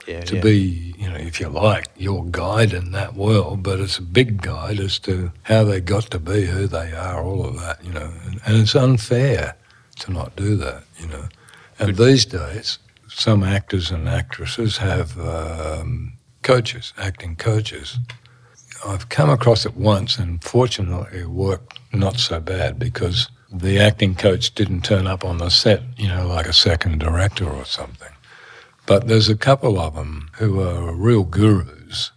Yeah. to yeah. be, you know, if you like, your guide in that world, but it's a big guide as to how they got to be who they are, all of that, you know. And, and it's unfair to not do that, you know. And these days, some actors and actresses have um, coaches, acting coaches. I've come across it once, and fortunately, it worked not so bad because the acting coach didn't turn up on the set, you know, like a second director or something. But there's a couple of them who are real gurus.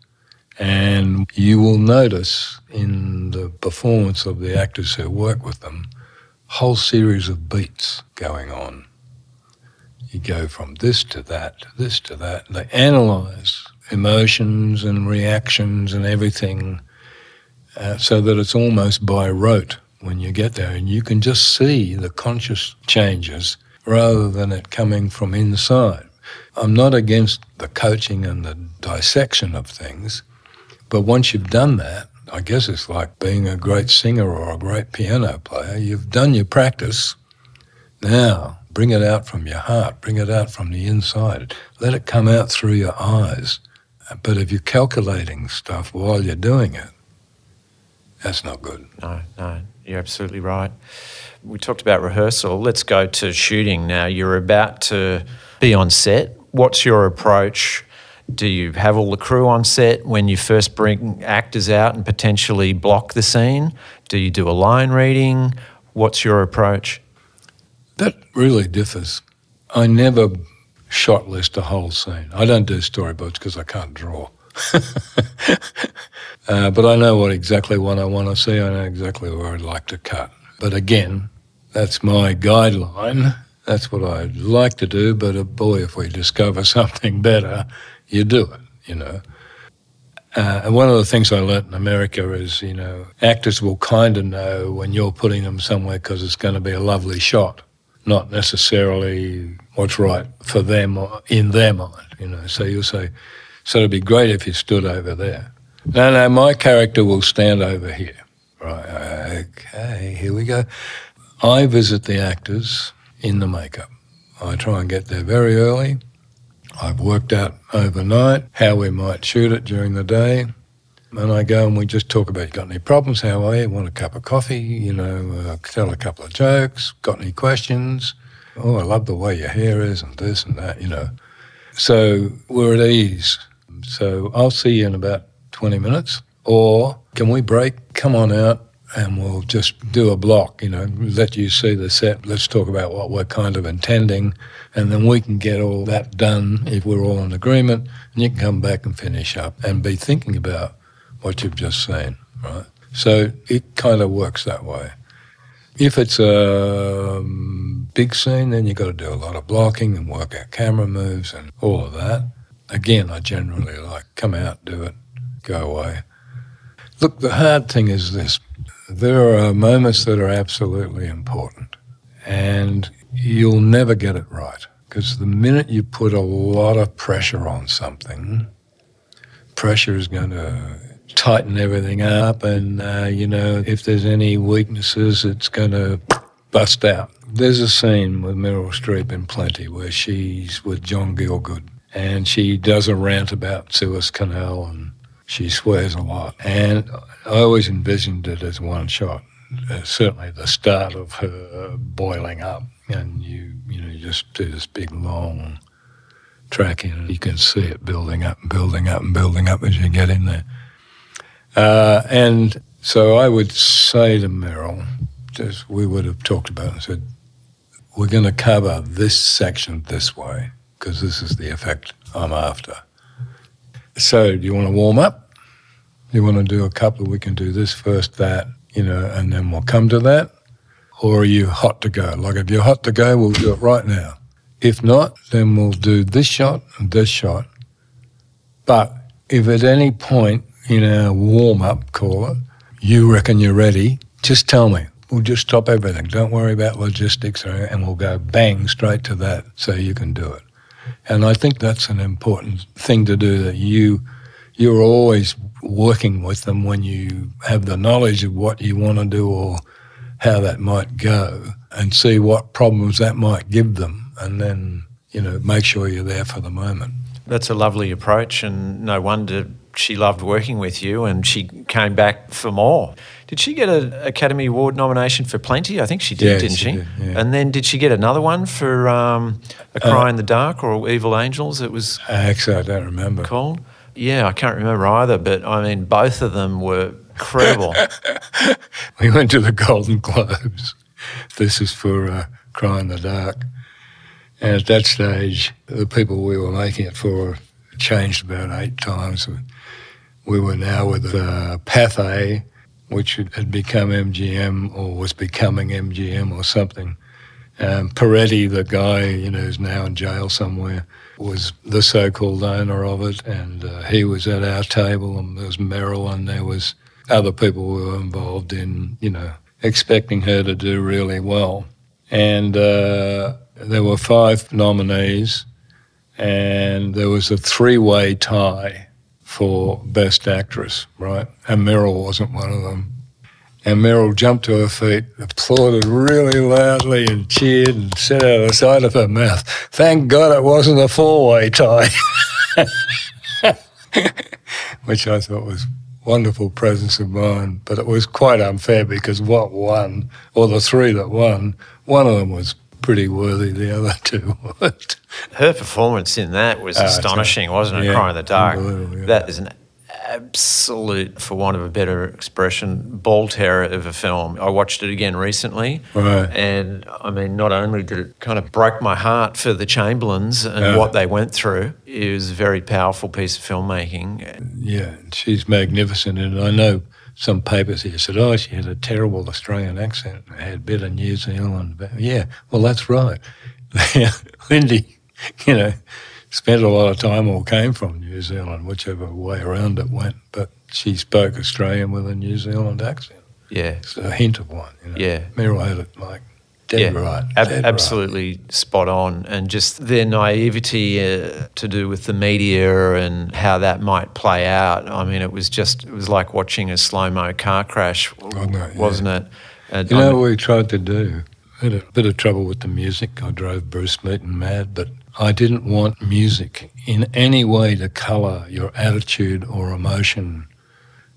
And you will notice in the performance of the actors who work with them, whole series of beats going on. You go from this to that, to this to that. They analyze emotions and reactions and everything uh, so that it's almost by rote when you get there. And you can just see the conscious changes rather than it coming from inside. I'm not against the coaching and the dissection of things, but once you've done that, I guess it's like being a great singer or a great piano player. You've done your practice. Now Bring it out from your heart. Bring it out from the inside. Let it come out through your eyes. But if you're calculating stuff while you're doing it, that's not good. No, no, you're absolutely right. We talked about rehearsal. Let's go to shooting now. You're about to be on set. What's your approach? Do you have all the crew on set when you first bring actors out and potentially block the scene? Do you do a line reading? What's your approach? That really differs. I never shot list a whole scene. I don't do storyboards because I can't draw. (laughs) uh, but I know what exactly what I want to see. I know exactly where I'd like to cut. But again, that's my guideline. That's what I'd like to do. But uh, boy, if we discover (laughs) something better, you do it, you know. Uh, and one of the things I learnt in America is, you know, actors will kind of know when you're putting them somewhere because it's going to be a lovely shot, not necessarily what's right for them or in their mind, you know. So you'll say, so it'd be great if you stood over there. No, no, my character will stand over here. Right, okay, here we go. I visit the actors in the makeup. I try and get there very early I've worked out overnight how we might shoot it during the day. And I go and we just talk about, you got any problems? How are you? Want a cup of coffee? You know, uh, tell a couple of jokes. Got any questions? Oh, I love the way your hair is and this and that, you know. So we're at ease. So I'll see you in about 20 minutes. Or can we break? Come on out and we'll just do a block, you know, let you see the set. Let's talk about what we're kind of intending, and then we can get all that done if we're all in agreement, and you can come back and finish up and be thinking about what you've just seen, right? So it kind of works that way. If it's a um, big scene, then you've got to do a lot of blocking and work out camera moves and all of that. Again, I generally like come out, do it, go away. Look, the hard thing is this there are moments that are absolutely important, and you'll never get it right. Because the minute you put a lot of pressure on something, pressure is going to tighten everything up, and uh, you know, if there's any weaknesses, it's going to bust out. There's a scene with Meryl Streep in Plenty where she's with John Gielgud, and she does a rant about Suez Canal and she swears a lot. And I always envisioned it as one shot. Uh, certainly the start of her boiling up, and you you know you just do this big long tracking, and you can see it building up and building up and building up as you get in there. Uh, and so I would say to Meryl, as we would have talked about, and said, "We're going to cover this section this way because this is the effect I'm after." So, do you want to warm up? You want to do a couple? We can do this first, that, you know, and then we'll come to that. Or are you hot to go? Like, if you're hot to go, we'll do it right now. If not, then we'll do this shot and this shot. But if at any point in our warm up, call it, you reckon you're ready, just tell me. We'll just stop everything. Don't worry about logistics, or, and we'll go bang straight to that so you can do it. And I think that's an important thing to do that you you're always working with them when you have the knowledge of what you want to do or how that might go and see what problems that might give them and then you know make sure you're there for the moment that's a lovely approach and no wonder she loved working with you and she came back for more. Did she get an Academy Award nomination for Plenty? I think she did, yeah, didn't she? she? Did, yeah. And then did she get another one for um, A Cry uh, in the Dark or Evil Angels? It was actually I don't remember. Called. Yeah, I can't remember either, but I mean both of them were incredible. (laughs) we went to the Golden Globes. This is for uh, Cry in the Dark. And at that stage, the people we were making it for changed about eight times. We were now with uh, Pathé, which had become MGM or was becoming MGM or something. Um, Parretti, the guy you know who's now in jail somewhere, was the so-called owner of it, and uh, he was at our table, and there was Meryl, and there was other people who were involved in you know expecting her to do really well, and uh, there were five nominees, and there was a three-way tie for Best Actress, right? And Meryl wasn't one of them. And Meryl jumped to her feet, applauded really loudly, and cheered and said out of the side of her mouth, Thank God it wasn't a four way tie. (laughs) Which I thought was wonderful presence of mind. But it was quite unfair because what won, or the three that won, one of them was pretty worthy, the other two. (laughs) Her performance in that was uh, astonishing, wasn't it? Yeah, Cry in the Dark. Yeah. That is an absolute, for want of a better expression, ball terror of a film. I watched it again recently. Right. And I mean, not only did it kind of break my heart for the Chamberlains and yeah. what they went through, it was a very powerful piece of filmmaking. Yeah, she's magnificent. And I know some papers here said, oh, she had a terrible Australian accent, had better bit of New Zealand. But yeah, well, that's right. (laughs) Lindy, you know, spent a lot of time or came from New Zealand, whichever way around it went, but she spoke Australian with a New Zealand accent. Yeah. It's a hint of one. You know? Yeah. Meryl had it like dead yeah, right. Ab- absolutely right. spot on. And just their naivety uh, to do with the media and how that might play out. I mean, it was just, it was like watching a slow mo car crash, wasn't yeah. it? And you know what we tried to do? I had a bit of trouble with the music. I drove Bruce Smeaton mad, but I didn't want music in any way to colour your attitude or emotion.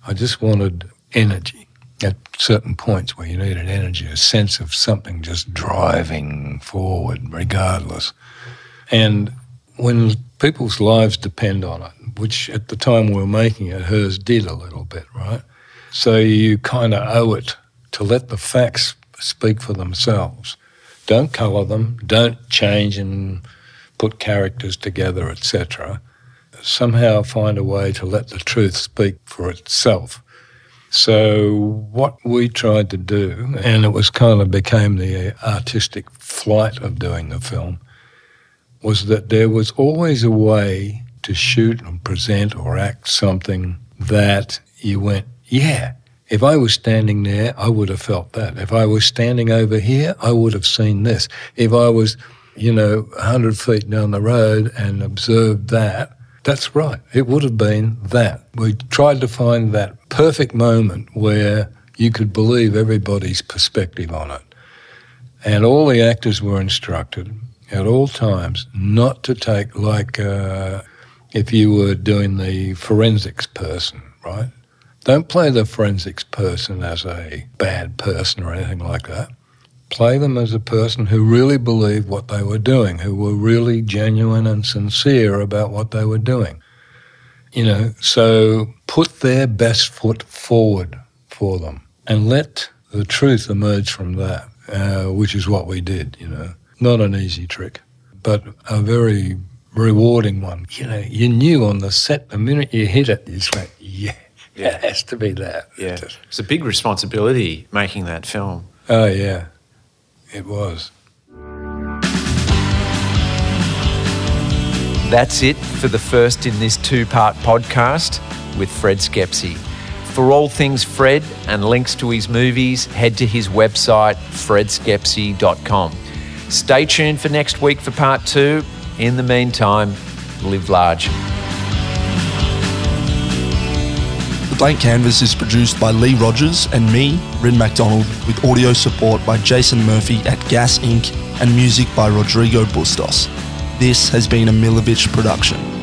I just wanted energy at certain points where you needed energy, a sense of something just driving forward, regardless. And when people's lives depend on it, which at the time we were making it, hers did a little bit, right? So you kind of owe it to let the facts speak for themselves. Don't colour them, don't change and put characters together, etc. Somehow find a way to let the truth speak for itself. So what we tried to do, and it was kind of became the artistic flight of doing the film, was that there was always a way to shoot and present or act something that you went, yeah, if I was standing there, I would have felt that. If I was standing over here, I would have seen this. If I was you know, 100 feet down the road and observed that, that's right. It would have been that. We tried to find that perfect moment where you could believe everybody's perspective on it. And all the actors were instructed at all times not to take, like, uh, if you were doing the forensics person, right? Don't play the forensics person as a bad person or anything like that play them as a person who really believed what they were doing, who were really genuine and sincere about what they were doing. You know, so put their best foot forward for them and let the truth emerge from that, uh, which is what we did, you know. Not an easy trick, but a very rewarding one. You know, you knew on the set the minute you hit it, you just went, yeah, yeah. (laughs) it has to be that. Yeah. It's a big responsibility making that film. Oh, yeah. It was. That's it for the first in this two part podcast with Fred Schepisi. For all things Fred and links to his movies, head to his website, fredschepisi.com. Stay tuned for next week for part two. In the meantime, live large. Blank Canvas is produced by Lee Rogers and me, Rin MacDonald, with audio support by Jason Murphy at Gas Inc. and music by Rodrigo Bustos. This has been a Milovich production.